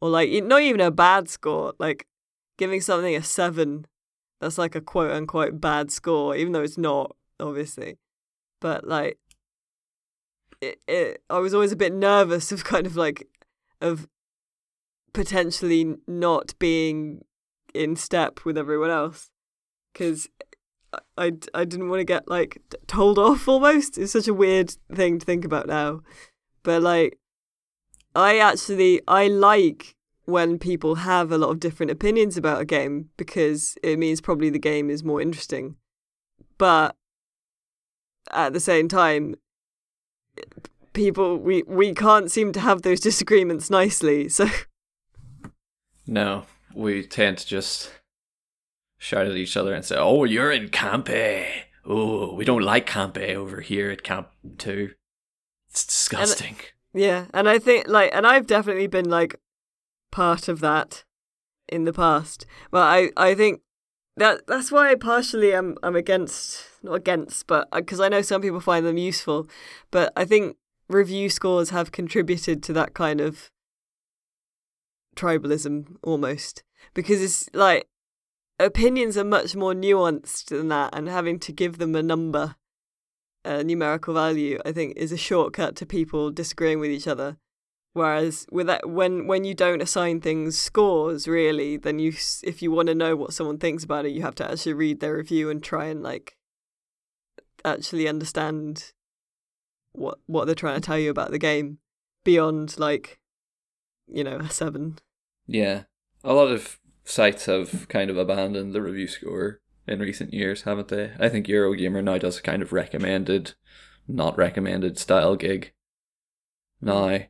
or like not even a bad score, like giving something a seven, that's like a quote unquote bad score, even though it's not obviously, but like. It, it, I was always a bit nervous of kind of like of potentially not being in step with everyone else because I, I didn't want to get like told off almost. It's such a weird thing to think about now. But like i actually i like when people have a lot of different opinions about a game because it means probably the game is more interesting. But at the same time people we we can't seem to have those disagreements nicely so. No, we tend to just shout at each other and say, "Oh, you're in Campe. Oh, we don't like Campe over here at Camp Two. It's disgusting." Yeah, and I think like, and I've definitely been like part of that in the past. But I, I think that that's why partially I'm I'm against not against, but uh, because I know some people find them useful, but I think review scores have contributed to that kind of tribalism almost because it's like opinions are much more nuanced than that, and having to give them a number, a numerical value, I think is a shortcut to people disagreeing with each other. Whereas with that, when when you don't assign things scores really, then you if you want to know what someone thinks about it, you have to actually read their review and try and like actually understand what what they're trying to tell you about the game beyond like you know a seven. Yeah, a lot of sites have kind of abandoned the review score in recent years, haven't they? I think Eurogamer now does a kind of recommended, not recommended style gig. Now,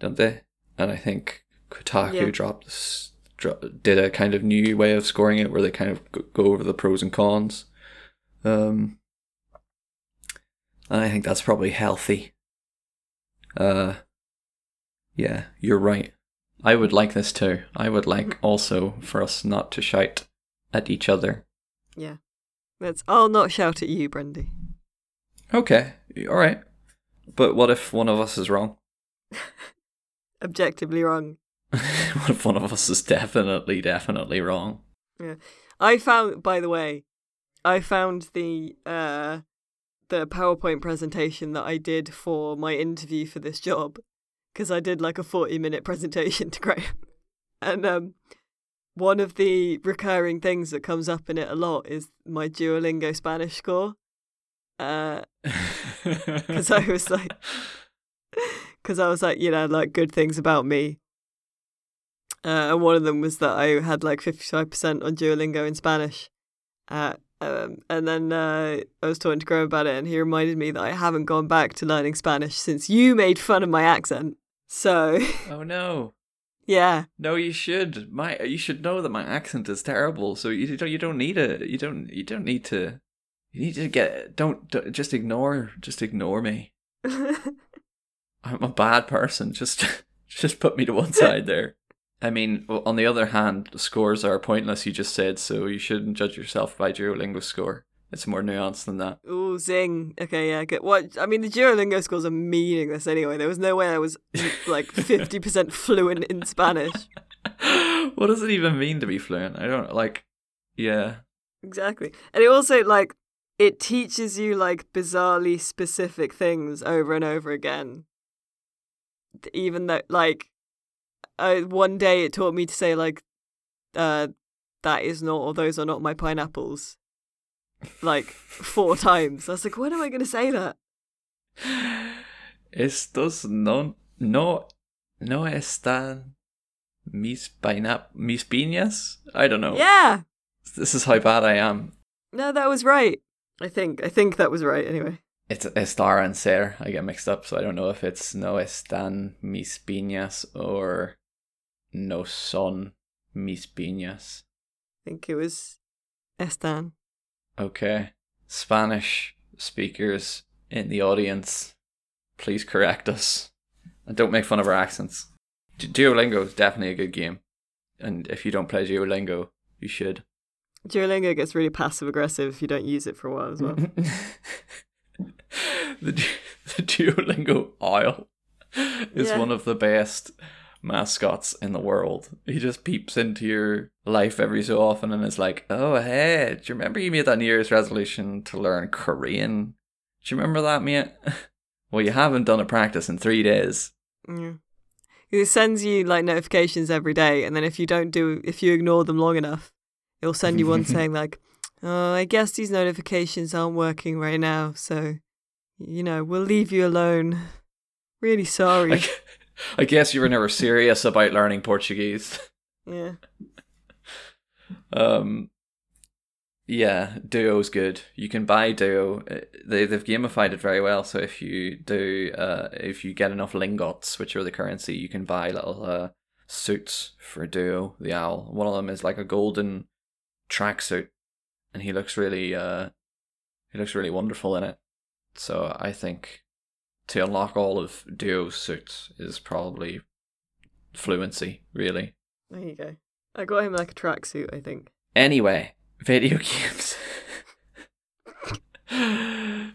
don't they? And I think Kotaku Yeah. dropped this, dro- did a kind of new way of scoring it, where they kind of go- go over the pros and cons. Um, and I think that's probably healthy. Uh, yeah, you're right. I would like this too. I would like also for us not to shout at each other. Yeah, that's. I'll not shout at you, Brendy. Okay, all right. But what if one of us is wrong? Objectively wrong. what if one of us is definitely, definitely wrong? Yeah. I found, by the way, I found the uh, the PowerPoint presentation that I did for my interview for this job because I did like a forty minute presentation to Graham, and um, one of the recurring things that comes up in it a lot is my Duolingo Spanish score. Uh, because I was like, because I was like, you know, like good things about me. Uh, and one of them was that I had like 55% on Duolingo in Spanish. Uh, um, and then uh, I was talking to Graham about it, and he reminded me that I haven't gone back to learning Spanish since you made fun of my accent. So, oh no. Yeah. No, you should. My you should know that my accent is terrible. So you don't you don't need a you don't you don't need to you need to get don't, don't just ignore just ignore me. I'm a bad person. Just just put me to one side there. I mean, on the other hand, scores are pointless. You just said so. You shouldn't judge yourself by your Duolingo score. It's more nuanced than that. Ooh, zing. Okay, yeah, good. What? I mean, the Duolingo scores are meaningless anyway. There was no way I was like 50% fluent in Spanish. what does it even mean to be fluent? I don't like. Yeah. Exactly. And it also, like, it teaches you, like, bizarrely specific things over and over again. Even though, like, uh, one day it taught me to say, like, uh, that is not, or those are not my pineapples like four times. I was like, when am I going to say that? Estos no no no están mis painap mis piñas. I don't know. Yeah. This is how bad I am. No, that was right. I think. I think that was right. Anyway. It's estar and ser. I get mixed up, so I don't know if it's no están mis piñas or no son mis piñas. I think it was están. Okay. Spanish speakers in the audience, please correct us. And don't make fun of our accents. Duolingo is definitely a good game. And if you don't play Duolingo, you should. Duolingo gets really passive aggressive if you don't use it for a while as well. the, the Duolingo owl is Yeah. one of the best mascots in the world. He just peeps into your life every so often and is like, "Oh hey, do you remember you made that New Year's resolution to learn Korean? Do you remember that, mate? well, you haven't done a practice in three days." Yeah. It sends you like notifications every day, and then if you don't do, if you ignore them long enough, it'll send you one saying like, "Oh, I guess these notifications aren't working right now, so you know we'll leave you alone." Really sorry. I, guess you were never serious about learning Portuguese. yeah. Um, yeah, Duo's good. You can buy Duo. Uh, They they've gamified it very well. So if you do, uh, if you get enough lingots, which are the currency, you can buy little uh suits for Duo the owl. One of them is like a golden tracksuit, and he looks really uh, he looks really wonderful in it. So I think to unlock all of Duo's suits is probably fluency, really. There you go. I got him like a tracksuit, I think. Anyway, video games.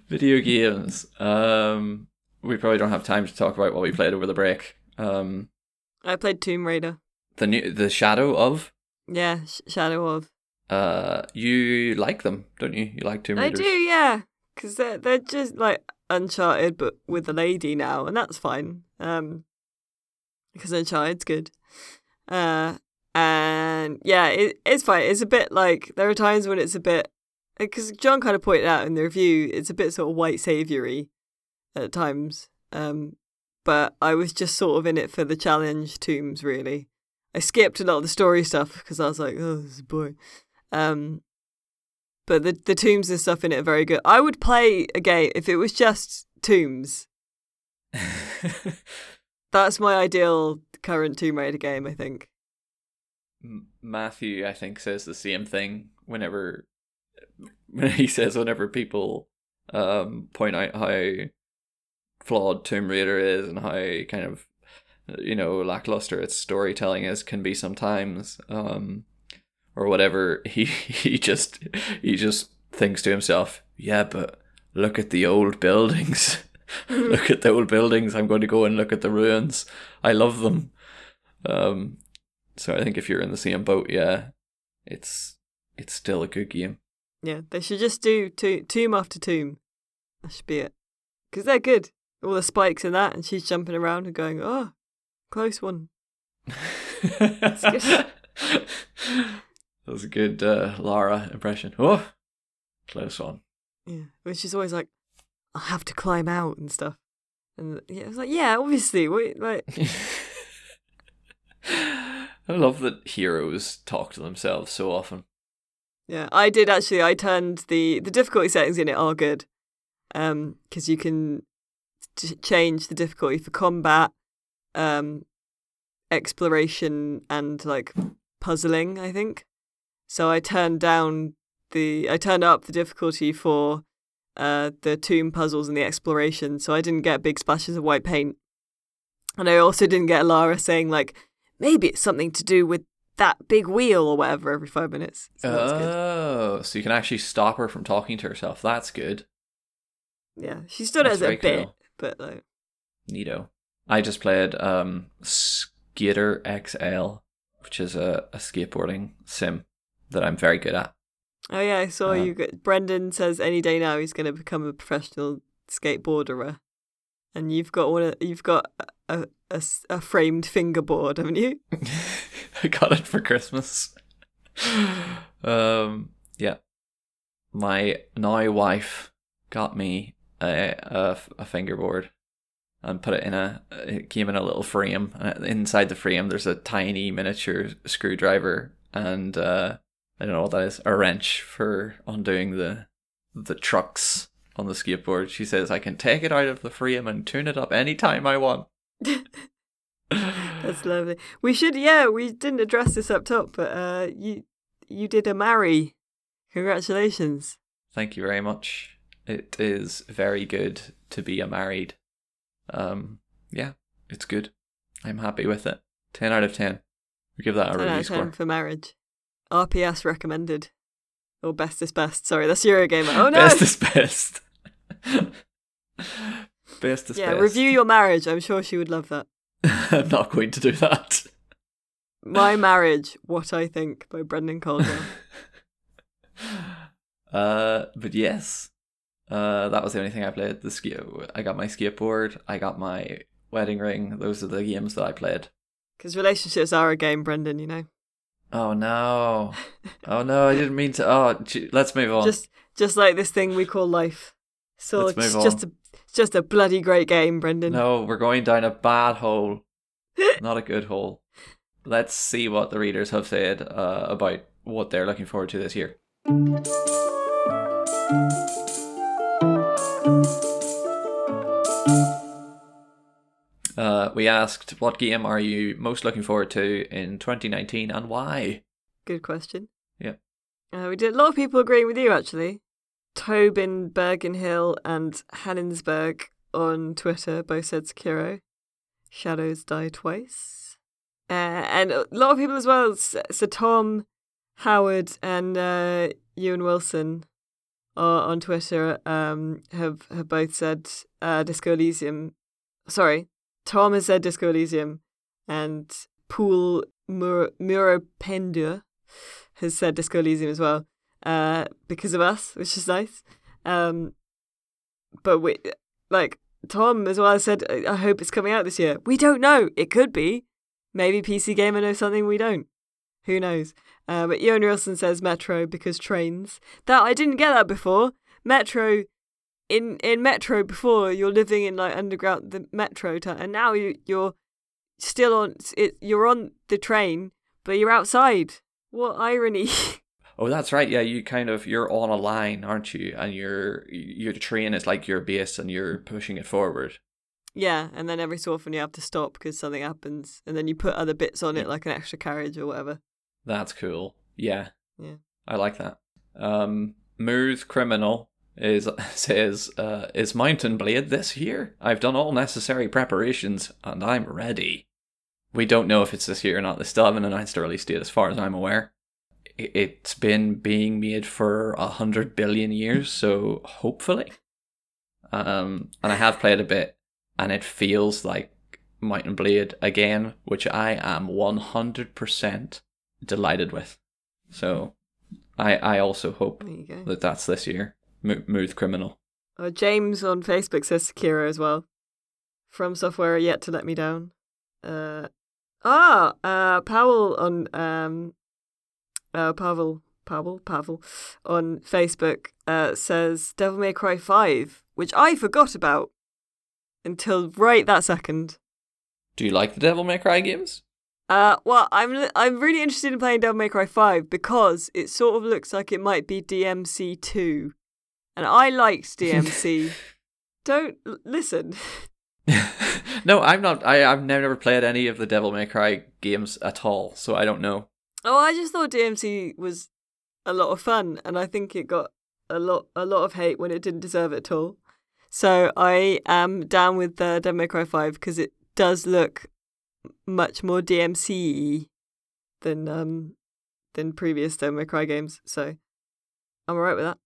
video games. Um, we probably don't have time to talk about what we played over the break. Um, I played Tomb Raider. the new, the Shadow of. Yeah, Sh- Shadow of. Uh, you like them, don't you? You like Tomb Raider? I do, yeah, because they're they're just like Uncharted, but with a lady now, and that's fine. Um, because Uncharted's good. Uh, and yeah, it, it's fine. It's a bit like there are times when it's a bit because John kind of pointed out in the review, it's a bit sort of white saviory at times. Um, but I was just sort of in it for the challenge tombs, really. I skipped a lot of the story stuff because I was like, oh, this is boring. Um, but the the tombs and stuff in it are very good. I would play a game if it was just tombs. That's my ideal current Tomb Raider game. I think. M- Matthew, I think, says the same thing whenever when he says whenever people um point out how flawed Tomb Raider is and how kind of you know lackluster its storytelling is can be sometimes um or whatever he he just he just thinks to himself yeah but look at the old buildings look at the old buildings i'm going to go and look at the ruins i love them um so I think if you're in the same boat, yeah, it's it's still a good game. Yeah, they should just do to- tomb after tomb. That should be it. Because they're good. All the spikes and that, and she's jumping around and going, oh, close one. that was a good uh, Lara impression. Oh, close one. Yeah. When she's always like, I have to climb out and stuff. And yeah, I was like, yeah, obviously. Wait, like, I love that heroes talk to themselves so often. yeah, I did actually. I turned the the difficulty settings in it are good, um, because you can t- change the difficulty for combat, um, exploration and like puzzling, I think. So I turned down the I turned up the difficulty for uh the tomb puzzles and the exploration, so I didn't get big splashes of white paint. And I also didn't get Lara saying like maybe it's something to do with that big wheel or whatever every five minutes. So that was good. Oh, so you can actually stop her from talking to herself. That's good. Yeah, she stood That's as a bit, cool. but like Neato. I just played um Skater XL, which is a, a skateboarding sim that I'm very good at. oh yeah, I saw Uh, you. Got, Brendan says any day now he's going to become a professional skateboarderer, and you've got one. Of, you've got a, a a framed fingerboard, haven't you? I got it for Christmas. um, yeah. My now wife got me a, a, a fingerboard and put it in a. It came in a little frame. And inside the frame, there's a tiny miniature screwdriver and uh, I don't know what that is. A wrench for undoing the the trucks on the skateboard. She says I can take it out of the frame and tune it up anytime I want. That's lovely. We should, yeah, we didn't address this up top, but uh, you you did a marry. Congratulations. Thank you very much. It is very good to be a married. Um, yeah, it's good. I'm happy with it. Ten out of ten. We give that a 10 review out of 10 score. for marriage. RPS recommended. Or best is best. Sorry, that's Eurogamer. Oh no! Best is best. best is yeah, best. review your marriage. I'm sure she would love that. I'm not going to do that. My Marriage, What I Think by Brendan Caldwell. uh, but yes, uh, that was the only thing I played. The ski, I got my skateboard. I got my wedding ring. Those are the games that I played. Because relationships are a game, Brendan, you know. Oh no! Oh no! I didn't mean to. Oh, gee, let's move on. Just just like this thing we call life. So Let's it's just a it's just a bloody great game, Brendan. No, we're going down a bad hole. Not a good hole. Let's see what the readers have said uh, about what they're looking forward to this year. Uh, we asked, what game are you most looking forward to in 2019 and why? Good question. Yeah. Uh, we did a lot of people agreeing with you actually. Tobin Bergenhill and Hanninsberg on Twitter both said Sekiro. Shadows Die Twice. Uh, and a lot of people as well. So Tom, Howard, and uh, Ewan Wilson are on Twitter um, have have both said uh, Disco Elysium. Sorry, Tom has said Disco Elysium, and Pool Mur- Muropendua has said Disco Elysium as well, uh, because of us, which is nice. Um, but we like Tom as well said, "I hope it's coming out this year." We don't know. It could be. Maybe PC Gamer knows something we don't. Who knows? Uh, but Ewan Nielsen says Metro because trains. That I didn't get that before. Metro. In in Metro before you're living in like underground the Metro town, and now you you're still on it. You're on the train, but you're outside. What irony! Oh, that's right. Yeah, you kind of you're on a line, aren't you? And your your train is like your base, and you're pushing it forward. yeah, and then every so often you have to stop because something happens, and then you put other bits on it like an extra carriage or whatever. That's cool. Yeah. Yeah. I like that. Um Smooth Criminal is says uh is Mount & Blade this year? I've done all necessary preparations and I'm ready. We don't know if it's this year or not. They still haven't announced a release date as far as I'm aware. It's been being made for a hundred billion years, so hopefully. Um and I have played a bit and it feels like Mount & Blade again, which I am one hundred percent delighted with. So, I I also hope There you go. that that's this year. Mo- Smooth Criminal. Oh, James on Facebook says Sekiro as well. From Software yet to let me down. Uh, ah, uh, Powell on um, uh, Pavel, Pavel, Pavel on Facebook uh, says Devil May Cry Five, which I forgot about until right that second. Do you like the Devil May Cry games? Uh, well, I'm I'm really interested in playing Devil May Cry Five because it sort of looks like it might be DMC two, and I liked DMC. Don't l- listen. no, I'm not. I I've never played any of the Devil May Cry games at all, so I don't know. Oh, I just thought DMC was a lot of fun, and I think it got a lot a lot of hate when it didn't deserve it at all. So I am down with the Devil May Cry Five because it does look much more DMC than um than previous Devil May Cry games. So I'm alright with that.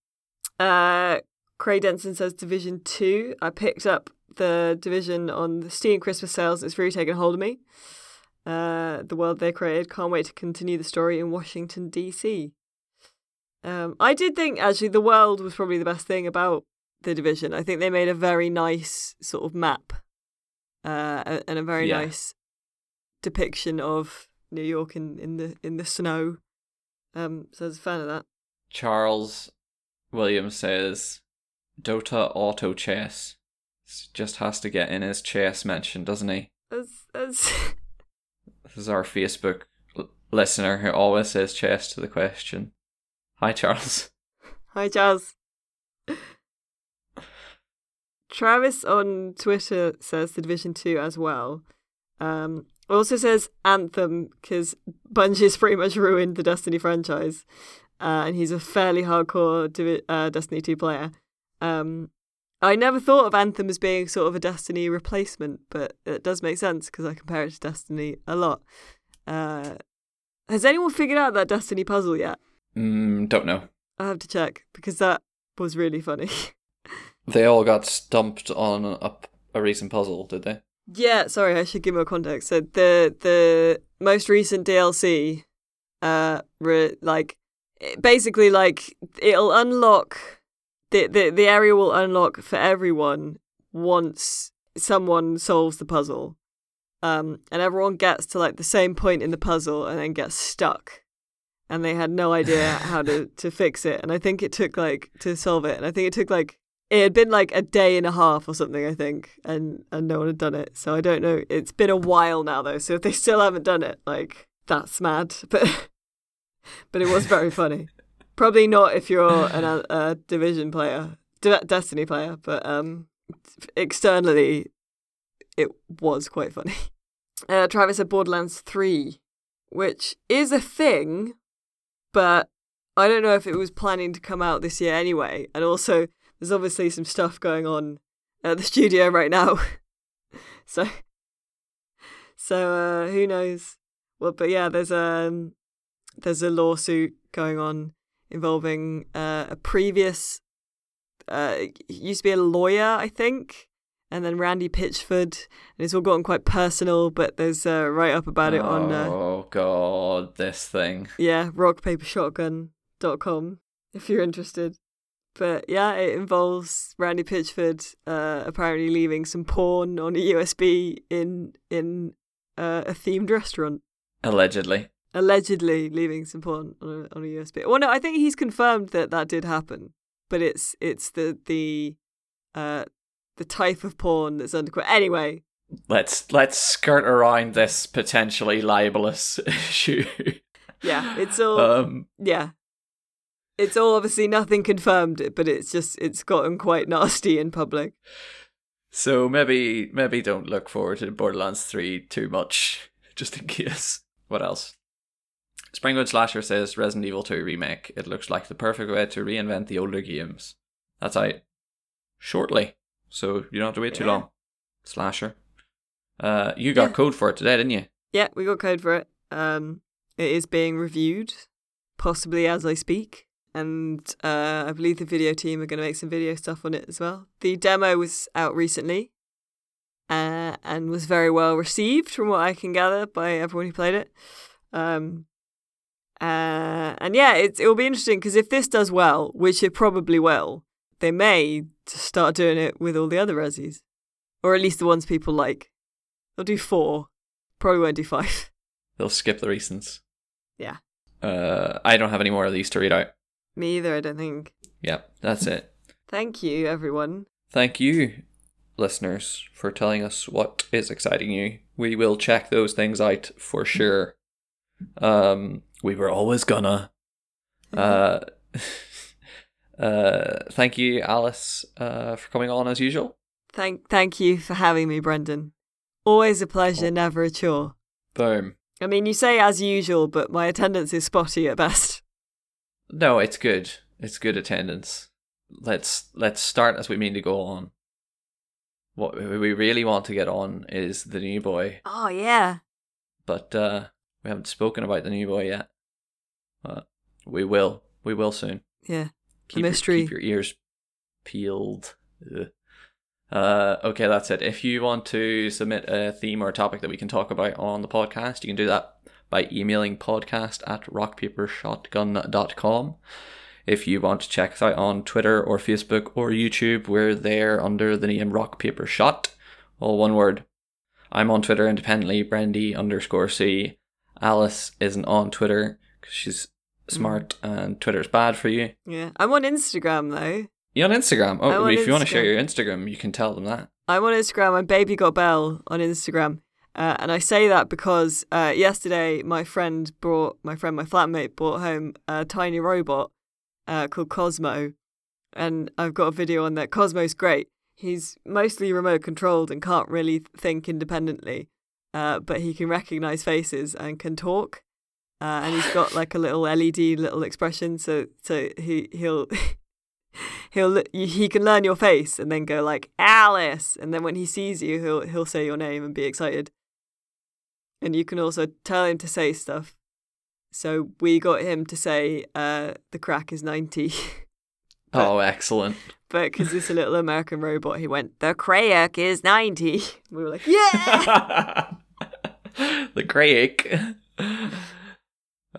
Uh, Craig Denson says Division Two. I picked up the Division on the Steam Christmas sales. It's really taken hold of me. Uh, the world they created. Can't wait to continue the story in Washington D.C. Um, I did think actually the world was probably the best thing about the division. I think they made a very nice sort of map, uh, and a very Yeah. nice depiction of New York in, in the in the snow. Um, so I was a fan of that. Charles Williams says Dota Auto Chess just has to get in his chess mention, doesn't he? That's, that's This is our Facebook l- listener who always says chess to the question. Hi, Charles. Hi, Jazz. Travis on Twitter says the Division 2 as well. Um, also says Anthem because Bungie's pretty much ruined the Destiny franchise. Uh, and he's a fairly hardcore Divi- uh, Destiny 2 player. Um, I never thought of Anthem as being sort of a Destiny replacement, but it does make sense because I compare it to Destiny a lot. Uh, has anyone figured out that Destiny puzzle yet? Mm, don't know. I have to check because that was really funny. They all got stumped on a, a recent puzzle, did they? yeah, sorry, I should give more context. So the the most recent DLC, uh, re- like basically like it'll unlock the, the the area will unlock for everyone once someone solves the puzzle. Um, and everyone gets to like the same point in the puzzle and then gets stuck. And they had no idea how to, to fix it. And I think it took like to solve it. And I think it took like it had been like a day and a half or something, I think, and and no one had done it. So I don't know. It's been a while now though. So if they still haven't done it, like that's mad. But but it was very funny. Probably not if you're an, a, a division player, De- Destiny player, but um, externally, it was quite funny. Uh, Travis said Borderlands 3, which is a thing, but I don't know if it was planning to come out this year anyway. And also, there's obviously some stuff going on at the studio right now. so, so uh, who knows? Well, but yeah, there's um, there's a lawsuit going on involving uh, a previous uh, used to be a lawyer, I think, and then Randy Pitchford, and it's all gotten quite personal. But there's a write up about it on uh, Oh god, this thing. yeah rockpapershotgun.com if you're interested. But yeah, it involves Randy Pitchford uh, apparently leaving some porn on a USB in in uh, a themed restaurant. Allegedly. Allegedly leaving some porn on a, on a USB. Well, no, I think he's confirmed that that did happen, but it's it's the the uh the type of porn that's under anyway. Let's let's skirt around this potentially libelous issue. Yeah, it's all um yeah, it's all obviously nothing confirmed, but it's just it's gotten quite nasty in public. so maybe maybe don't look forward to Borderlands 3 too much just in case. What else? Springwood Slasher says Resident Evil 2 remake. It looks like the perfect way to reinvent the older games. That's out shortly, so you don't have to wait too Yeah. long. Slasher. Uh, you got Yeah. code for it today, didn't you? Yeah, we got code for it. Um, it is being reviewed, possibly as I speak. And uh, I believe the video team are going to make some video stuff on it as well. The demo was out recently uh, and was very well received, from what I can gather, by everyone who played it. Um, uh, and yeah, it's, it will be interesting because if this does well, which it probably will, they may start doing it with all the other Resis. Or at least the ones people like. They'll do four. Probably won't do five. They'll skip the recents. Yeah. Uh, I don't have any more of these to read out. Me either, I don't think. Yeah, that's it. Thank you, everyone. Thank you, listeners, for telling us what is exciting you. We will check those things out for sure. Um, we were always gonna. Uh, uh, thank you, Alice, uh, for coming on as usual. Thank thank you for having me, Brendan. Always a pleasure, Oh. never a chore. Boom. I mean, you say as usual, but my attendance is spotty at best. No, it's good. It's good attendance. Let's let's start as we mean to go on. What we really want to get on is the new boy, Oh yeah. but uh, we haven't spoken about the new boy yet. But we will. We will soon. Yeah. Keep your- mystery. keep your ears peeled. Ugh. Uh, okay, that's it. If you want to submit a theme or a topic that we can talk about on the podcast, you can do that by emailing podcast at rockpapershotgun.com. If you want to check us out on Twitter or Facebook or YouTube, we're there under the name Rock Paper Shot, all one word. I'm on Twitter independently, Brendy underscore C. Alice isn't on Twitter because she's smart and Twitter's bad for you. Yeah. I'm on Instagram though. You're on Instagram? Oh, on if you want to share your Instagram, you can tell them that. I'm on Instagram. I'm Baby Got Bell on Instagram. Uh, and I say that because uh, yesterday my friend brought, my friend, my flatmate brought home a tiny robot uh, called Cozmo. And I've got a video on that. Cozmo's great. He's mostly remote controlled and can't really think independently. Uh, but he can recognize faces and can talk. Uh, and he's got like a little LED little expression. So, so he, he'll. he'll he can learn your face and then go like Alice, and then when he sees you, he'll he'll say your name and be excited. And you can also tell him to say stuff. So we got him to say uh, the crack is ninety. Oh, excellent. but because it's a little American robot, he went the crack is ninety. We were like, yeah. the Craig. Oh,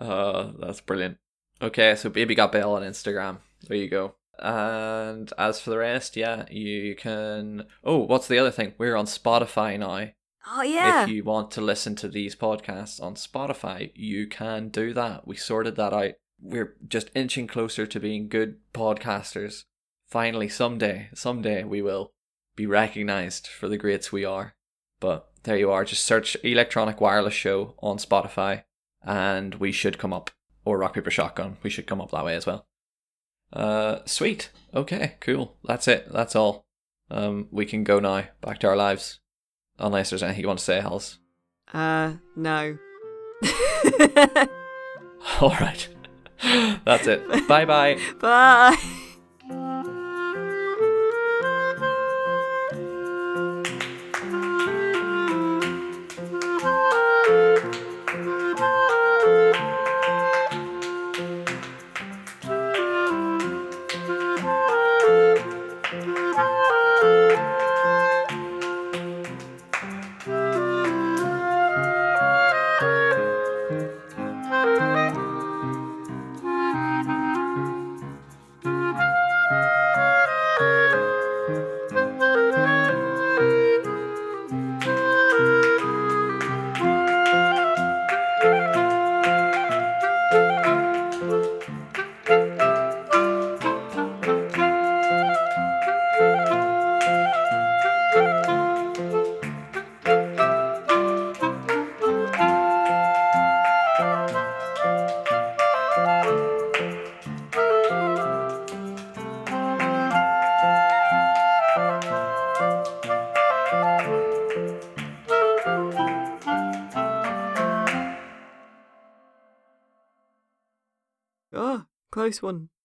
uh, that's brilliant. Okay, so baby got Bell on Instagram. There you go. And as for the rest, yeah, you can. Oh, what's the other thing? We're on Spotify now. Oh yeah. If you want to listen to these podcasts on Spotify, you can do that. We sorted that out. We're just inching closer to being good podcasters. Finally, someday, someday we will be recognized for the greats we are. But there you are. Just search Electronic Wireless Show on Spotify and we should come up. Or Rock, Paper, Shotgun. We should come up that way as well. Uh, sweet. Okay, cool. That's it. That's all. Um, we can go now. Back to our lives. Unless there's anything you want to say, Hals. uh no. All right. That's it. Bye bye bye. Close one.